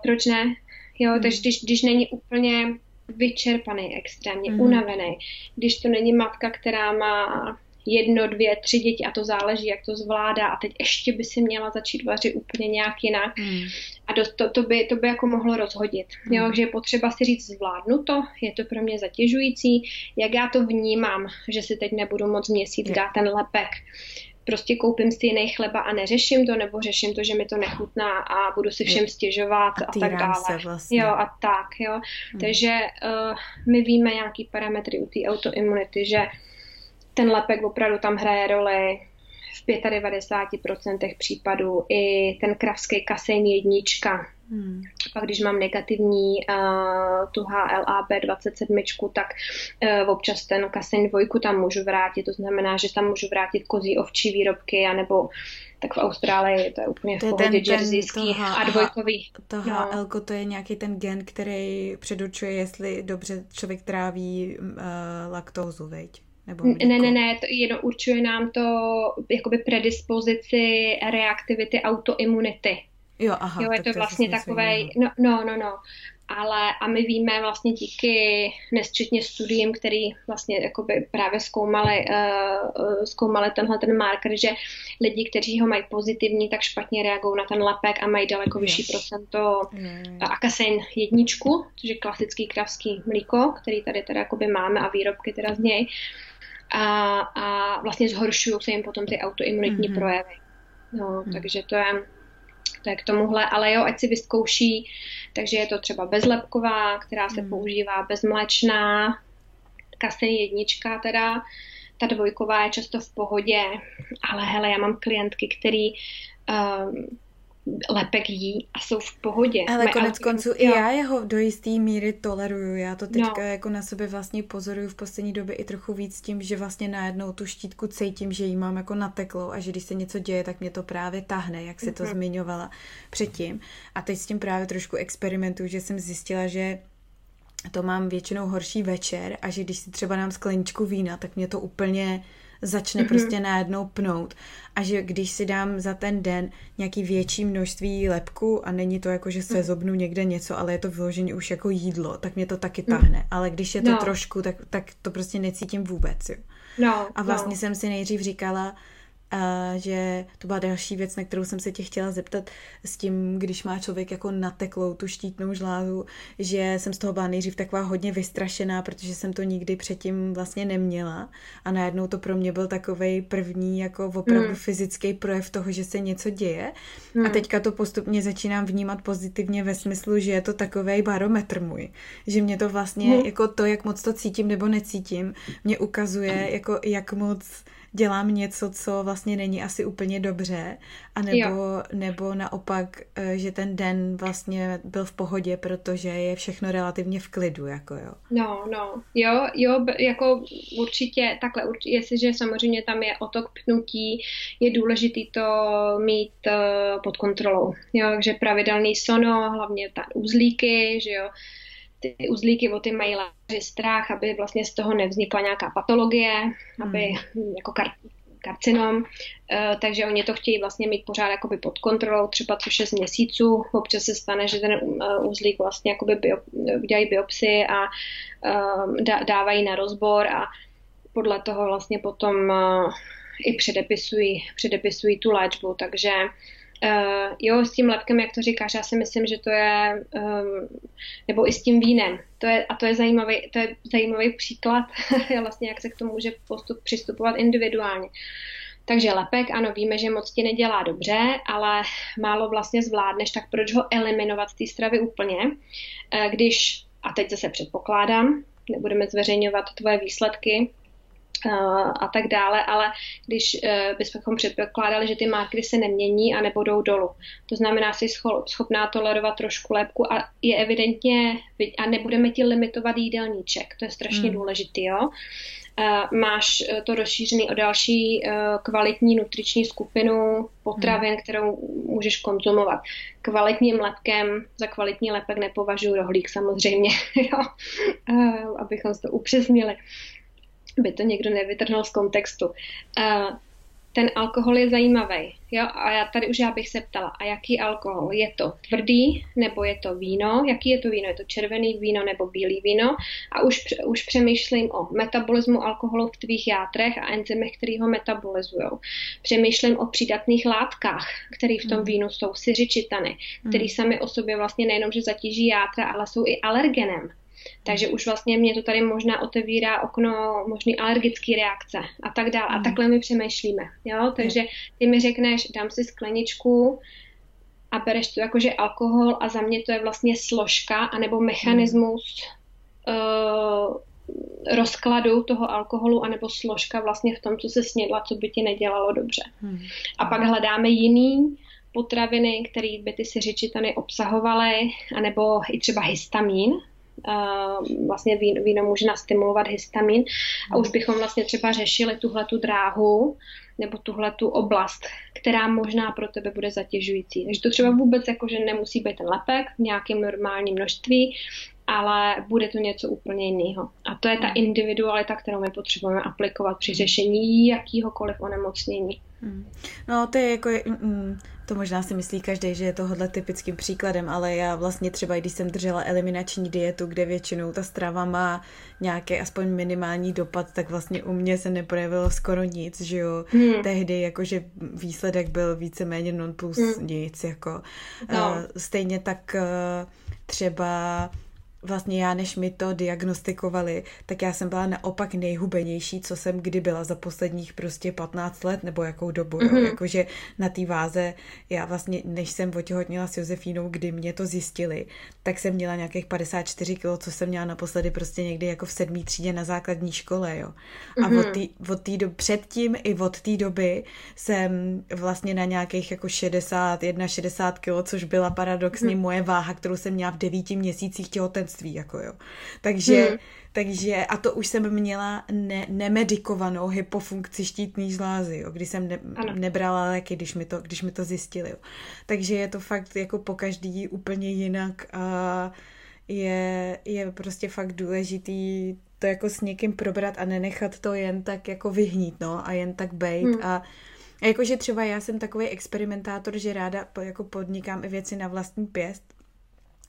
proč ne? Jo, hmm. takže když, když není úplně vyčerpaný, extrémně hmm. unavený, když to není matka, která má jedno, dvě, tři děti a to záleží, jak to zvládá a teď ještě by si měla začít vařit úplně nějak jinak mm. a to, to, to, by, to by jako mohlo rozhodit. Mm. Jo, že je potřeba si říct, zvládnu to, je to pro mě zatěžující, jak já to vnímám, že si teď nebudu moc měsíc mm. dát ten lepek prostě koupím si jiný chleba a neřeším to, nebo řeším to, že mi to nechutná a budu si všem stěžovat a, a tak dále. vlastně. Jo, a tak, jo. Hmm. Takže uh, my víme nějaký parametry u té autoimunity, že ten lepek opravdu tam hraje roli v 95% případů. I ten kravský kasein jednička. Hmm. Pak když mám negativní uh, tu HLA B27, tak uh, občas ten kasein dvojku tam můžu vrátit. To znamená, že tam můžu vrátit kozí ovčí výrobky, anebo tak v Austrálii to je úplně to v pohodě ten, jerseyský a dvojkový. To HL, no. to je nějaký ten gen, který předurčuje, jestli dobře člověk tráví uh, laktózu, veď? Nebo ne, ne, ne, to jenom určuje nám to jakoby predispozici reaktivity autoimunity. Jo, aha. Jo, je to vlastně takové, no, no, no, no. Ale a my víme vlastně díky nesčetně studiím, který vlastně jakoby právě zkoumali, uh, zkoumali tenhle ten marker, že lidi, kteří ho mají pozitivní, tak špatně reagují na ten lepek a mají daleko yes. vyšší procento mm. akasein jedničku, což je klasický kravský mlíko, který tady teda jakoby máme a výrobky teda z něj. A, a vlastně zhoršují se jim potom ty autoimunitní mm-hmm. projevy. No, mm. takže to je to je k tomuhle, ale jo, ať si vyzkouší, takže je to třeba bezlepková, která se mm. používá bezmlečná, kasein jednička teda, ta dvojková je často v pohodě, ale hele, já mám klientky, který um, lepek jí a jsou v pohodě. Ale Mají konec konců i já jeho do jisté míry toleruju. Já to teďka no. jako na sebe vlastně pozoruju v poslední době i trochu víc tím, že vlastně najednou tu štítku cítím, že jí mám jako nateklou a že když se něco děje, tak mě to právě tahne, jak se to mm-hmm. zmiňovala předtím. A teď s tím právě trošku experimentuju, že jsem zjistila, že to mám většinou horší večer a že když si třeba dám skleničku vína, tak mě to úplně začne mm-hmm. prostě najednou pnout. A že když si dám za ten den nějaký větší množství lepku a není to jako, že se mhm. zobnu někde něco, ale je to vyloženě už jako jídlo, tak mě to taky mhm. tahne. Ale když je to no. trošku, tak, tak to prostě necítím vůbec. Jo. No, a vlastně no. jsem si nejdřív říkala, a že to byla další věc, na kterou jsem se tě chtěla zeptat s tím, když má člověk jako nateklou tu štítnou žlázu, že jsem z toho byla nejdřív taková hodně vystrašená, protože jsem to nikdy předtím vlastně neměla a najednou to pro mě byl takový první jako opravdu mm. fyzický projev toho, že se něco děje mm. a hmm. teďka to postupně začínám vnímat pozitivně ve smyslu, že je to takový barometr můj, že mě to vlastně mm. jako to, jak moc to cítím nebo necítím, mě ukazuje jako jak moc dělám něco, co vlastně není asi úplně dobře, a nebo, nebo naopak, eh, že ten den vlastně byl v pohodě, protože je všechno relativně v klidu, jako jo. No, no, jo, jo, jako určitě takhle, určitě, jestliže samozřejmě tam je otok pnutí, je důležitý to mít uh, pod kontrolou, jo, takže pravidelný sono, hlavně ta uzlíky, že jo, ty uzlíky o ty mají strach, aby vlastně z toho nevznikla nějaká patologie, hmm. aby jako kar, karcinom, uh, takže oni to chtějí vlastně mít pořád jakoby pod kontrolou, třeba co 6 měsíců. Občas se stane, že ten uh, uzlík vlastně jakoby bio, udělají biopsy a uh, dávají na rozbor a podle toho vlastně potom i předepisují, předepisují tu léčbu, takže Uh, jo, s tím lepkem, jak to říkáš, já si myslím, že to je, um, nebo i s tím vínem, to je, a to je zajímavý, to je zajímavý příklad, vlastně jak se k tomu může postup, přistupovat individuálně. Takže lepek, ano, víme, že moc ti nedělá dobře, ale málo vlastně zvládneš, tak proč ho eliminovat z té stravy úplně, uh, když, a teď zase předpokládám, nebudeme zveřejňovat tvoje výsledky, a tak dále, ale když uh, bychom předpokládali, že ty markery se nemění a nebudou dolů. To znamená, jsi schopná tolerovat trošku lepku a je evidentně, a nebudeme ti limitovat jídelníček, to je strašně hmm. důležitý, jo. Uh, máš uh, to rozšířený o další kvalitní nutriční skupinu potravin, hmm. kterou můžeš konzumovat. Kvalitním lepkem, za kvalitní lepek nepovažuji rohlík samozřejmě, jo? Abychom to upřesnili by to někdo nevytrhnul z kontextu. Uh, ten alkohol je zajímavý. Jo? A já tady už já bych se ptala, a jaký alkohol? Je to tvrdý nebo je to víno? Jaký je to víno? Je to červený víno nebo bílý víno? A už, už přemýšlím o metabolismu alkoholu v tvých játrech a enzymech, který ho metabolizují. Přemýšlím o přídatných látkách, které v tom hmm. vínu jsou, syřičitany, které hmm. sami o sobě vlastně nejenom, že zatíží játra, ale jsou i alergenem. Takže už vlastně mě to tady možná otevírá okno možný alergické reakce a tak dále. A hmm. takhle my přemýšlíme. Jo? Takže ty mi řekneš, dám si skleničku a bereš to jakože alkohol a za mě to je vlastně složka anebo mechanismus uh, rozkladu toho alkoholu anebo složka vlastně v tom, co se snědla, co by ti nedělalo dobře. Hmm. A pak hledáme jiný potraviny, které by ty siřičitany obsahovaly, anebo i třeba histamín, vlastně víno, může nastimulovat histamin a už bychom vlastně třeba řešili tuhle tu dráhu nebo tuhle tu oblast, která možná pro tebe bude zatěžující. Takže to třeba vůbec jako, že nemusí být ten lepek v nějakém normálním množství, ale bude to něco úplně jiného. A to je ta individualita, kterou my potřebujeme aplikovat při řešení jakýhokoliv onemocnění. Hmm. No, to je jako, mm, to možná si myslí každý, že je tohle typickým příkladem, ale já vlastně třeba, když jsem držela eliminační dietu, kde většinou ta strava má nějaký aspoň minimální dopad, tak vlastně u mě se neprojevilo skoro nic, že jo. Hmm. Tehdy jakože výsledek byl víceméně non plus hmm. nic, jako. No. Uh, stejně tak uh, třeba vlastně já, než mi to diagnostikovali, tak já jsem byla naopak nejhubenější, co jsem kdy byla za posledních prostě 15 let, nebo jakou dobu, mm-hmm. jo? Mhm. jakože na té váze, já vlastně, než jsem otěhotnila s Josefínou, kdy mě to zjistili, tak jsem měla nějakých 54 kg, co jsem měla naposledy prostě někdy jako v sedmý třídě na základní škole, jo. A mm-hmm. od té od tý doby, předtím i od té doby jsem vlastně na nějakých jako 61, 60 kg, což byla paradoxně mm-hmm. moje váha, kterou jsem měla v devíti měsících těhotenství těhotenství, jako jo. Takže, hmm. takže a to už jsem měla ne, nemedikovanou hypofunkci štítný žlázy, jo, když jsem ne, nebrala léky, když mi to, když mi to zjistili, jo. Takže je to fakt jako po každý úplně jinak a je, je prostě fakt důležitý to jako s někým probrat a nenechat to jen tak jako vyhnít, no, a jen tak bejt hmm. a a jakože třeba já jsem takový experimentátor, že ráda jako podnikám i věci na vlastní pěst,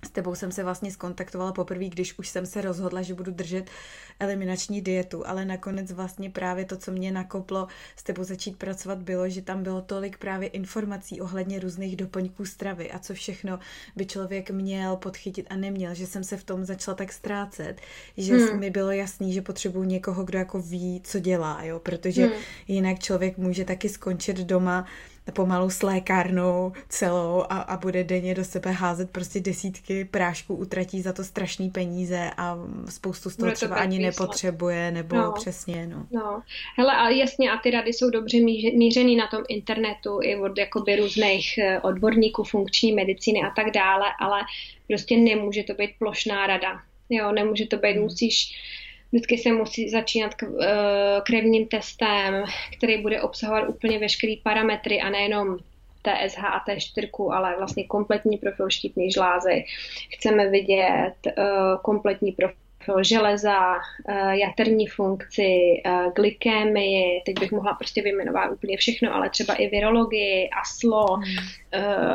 s tebou jsem se vlastně skontaktovala poprvé, když už jsem se rozhodla, že budu držet eliminační dietu, ale nakonec vlastně právě to, co mě nakoplo s tebou začít pracovat, bylo, že tam bylo tolik právě informací ohledně různých doplňků stravy a co všechno by člověk měl podchytit a neměl, že jsem se v tom začala tak ztrácet, že hmm. mi bylo jasný, že potřebuji někoho, kdo jako ví, co dělá, jo, protože hmm. jinak člověk může taky skončit doma pomalu s lékárnou celou a, a bude denně do sebe házet prostě desítky prášků, utratí za to strašný peníze a spoustu z toho to třeba ani nepotřebuje, nebo no. přesně, no. no. Hele, a jasně, a ty rady jsou dobře mířený na tom internetu i od jakoby různých eh, odborníků funkční medicíny a tak dále, ale prostě nemůže to být plošná rada. Jo, nemůže to být, hmm. musíš Vždycky se musí začínat eh, krevním testem, který bude obsahovat úplně veškeré parametry a nejenom TSH a T4, ale vlastně kompletní profil štítné žlázy. Chceme vidět uh, kompletní profil železa, uh, jaterní funkci, glykémii, teď bych mohla prostě vyjmenovat úplně všechno, ale třeba i virologii, ASLO, hmm.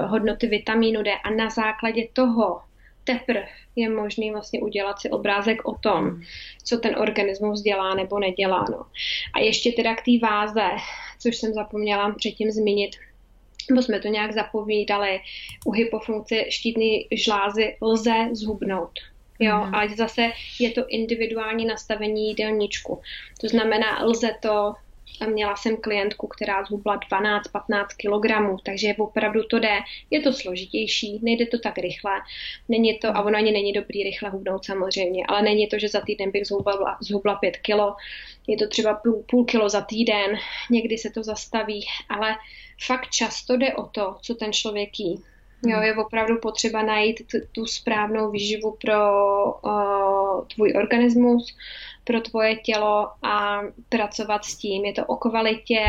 hodnoty vitamínu D a na základě toho teprve je možný vlastně udělat si obrázek o tom, co ten organismus dělá nebo nedělá. No. A ještě teda k té váze, což jsem zapomněla předtím zmínit, nebo jsme to nějak zapovídali, u hypofunkce štítné žlázy lze zhubnout. Jo, mm. ale zase je to individuální nastavení jídelníčku. To znamená, lze to Měla jsem klientku, která zhubla 12-15 kg, takže opravdu to jde. Je to složitější, nejde to tak rychle. Není to, a ono ani není dobrý rychle hubnout samozřejmě, ale není to, že za týden bych zhubla, zhubla 5 kg. Je to třeba půl, půl kilo za týden, někdy se to zastaví, ale fakt často jde o to, co ten člověk jí. Jo, je opravdu potřeba najít t- tu správnou výživu pro uh, tvůj organismus, pro tvoje tělo a pracovat s tím. Je to o kvalitě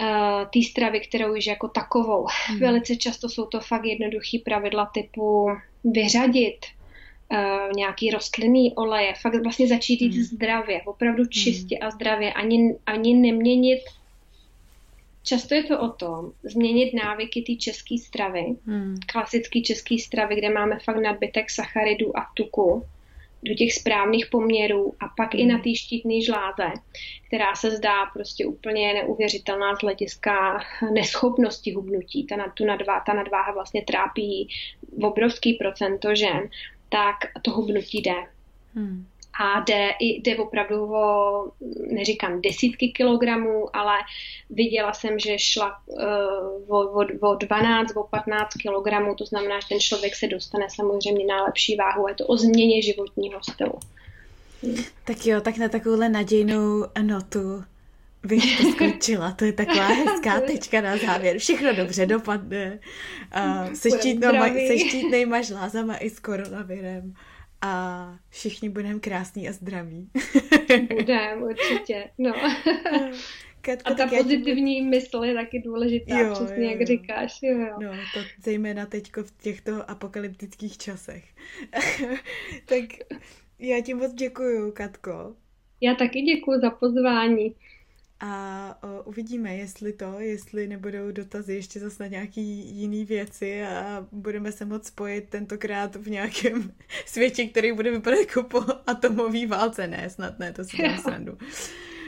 uh, té stravy, kterou již jako takovou. Hmm. Velice často jsou to fakt jednoduchý pravidla typu vyřadit uh, nějaký rostlinný oleje, fakt vlastně začít jít hmm. zdravě, opravdu hmm. čistě hmm. a zdravě, ani, ani neměnit Často je to o tom změnit návyky té české stravy, hmm. klasické české stravy, kde máme fakt nadbytek sacharidů a tuku, do těch správných poměrů a pak hmm. i na té štítné žláze, která se zdá prostě úplně neuvěřitelná z hlediska neschopnosti hubnutí. Ta, tu nadváha, ta nadváha vlastně trápí obrovský procento žen, tak to hubnutí jde. Hmm a jde, jde opravdu o, neříkám desítky kilogramů, ale viděla jsem, že šla uh, o, o, o 12, o 15 kilogramů, to znamená, že ten člověk se dostane samozřejmě na lepší váhu, je to o změně životního stylu. Tak jo, tak na takovouhle nadějnou notu bych to skončila. To je taková hezká tečka na závěr. Všechno dobře dopadne. Uh, se, štítnejma žlázama i s koronavirem a všichni budeme krásní a zdraví. Budeme, určitě, no. Katko, a ta pozitivní tím... mysl je taky důležitá, jo, přesně jo, jak jo. říkáš. Jo, jo. No, to zejména teďko v těchto apokalyptických časech. tak já ti moc děkuju, Katko. Já taky děkuji za pozvání a o, uvidíme, jestli to, jestli nebudou dotazy ještě zase na nějaký jiný věci a budeme se moc spojit tentokrát v nějakém světě, který bude vypadat jako po atomové válce. Ne, snad ne, to si dám srandu.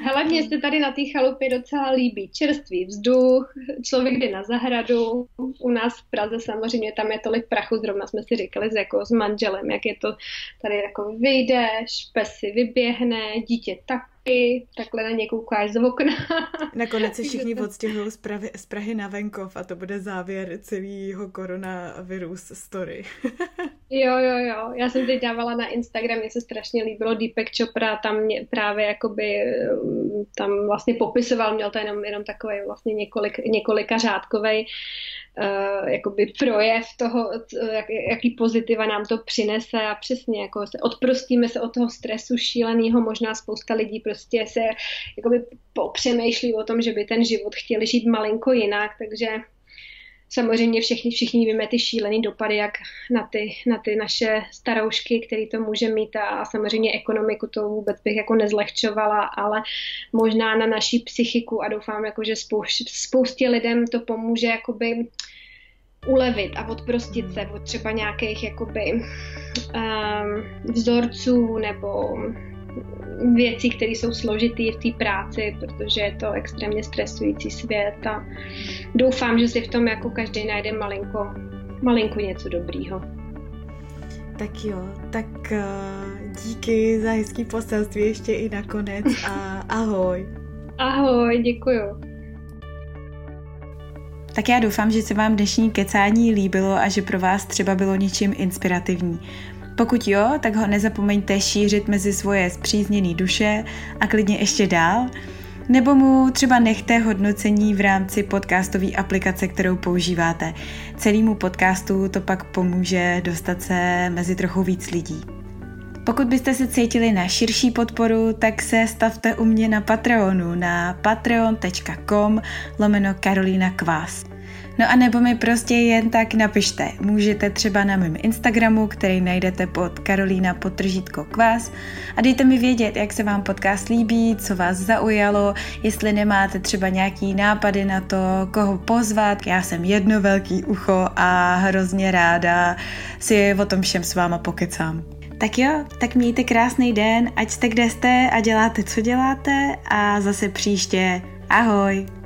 Hele, mně se tady na té chalupě docela líbí čerstvý vzduch, člověk jde na zahradu, u nás v Praze samozřejmě tam je tolik prachu, zrovna jsme si říkali s, jako s manželem, jak je to tady jako vyjdeš, pes si vyběhne, dítě tak i takhle na ně koukáš z okna. Nakonec se všichni odstěhují z, Prahy, z Prahy na venkov a to bude závěr celého koronavirus story. jo, jo, jo. Já jsem teď dávala na Instagram, mně se strašně líbilo Deepak Chopra, tam mě právě jakoby tam vlastně popisoval, měl to jenom, jenom takový vlastně několik, několika řádkovej uh, jakoby projev toho, jak, jaký pozitiva nám to přinese a přesně jako se odprostíme se od toho stresu šíleného, možná spousta lidí prostě se jakoby popřemýšlí o tom, že by ten život chtěli žít malinko jinak, takže samozřejmě všichni, všichni víme ty šílený dopady, jak na ty, na ty naše staroušky, který to může mít a, samozřejmě ekonomiku to vůbec bych jako nezlehčovala, ale možná na naší psychiku a doufám, jako, že spoustě lidem to pomůže jakoby ulevit a odprostit se od třeba nějakých jakoby um, vzorců nebo věcí, které jsou složitý v té práci, protože je to extrémně stresující svět a doufám, že si v tom jako každý najde malinko, malinko něco dobrýho. Tak jo, tak uh, díky za hezký poselství ještě i nakonec a ahoj. Ahoj, děkuju. Tak já doufám, že se vám dnešní kecání líbilo a že pro vás třeba bylo něčím inspirativní. Pokud jo, tak ho nezapomeňte šířit mezi svoje zpřízněné duše a klidně ještě dál. Nebo mu třeba nechte hodnocení v rámci podcastové aplikace, kterou používáte. Celému podcastu to pak pomůže dostat se mezi trochu víc lidí. Pokud byste se cítili na širší podporu, tak se stavte u mě na Patreonu na patreon.com lomeno Karolina Kvás. No a nebo mi prostě jen tak napište. Můžete třeba na mém Instagramu, který najdete pod Karolína potržítko kvás a dejte mi vědět, jak se vám podcast líbí, co vás zaujalo, jestli nemáte třeba nějaký nápady na to, koho pozvat. Já jsem jedno velký ucho a hrozně ráda si o tom všem s váma pokecám. Tak jo, tak mějte krásný den, ať jste kde jste a děláte, co děláte a zase příště. Ahoj!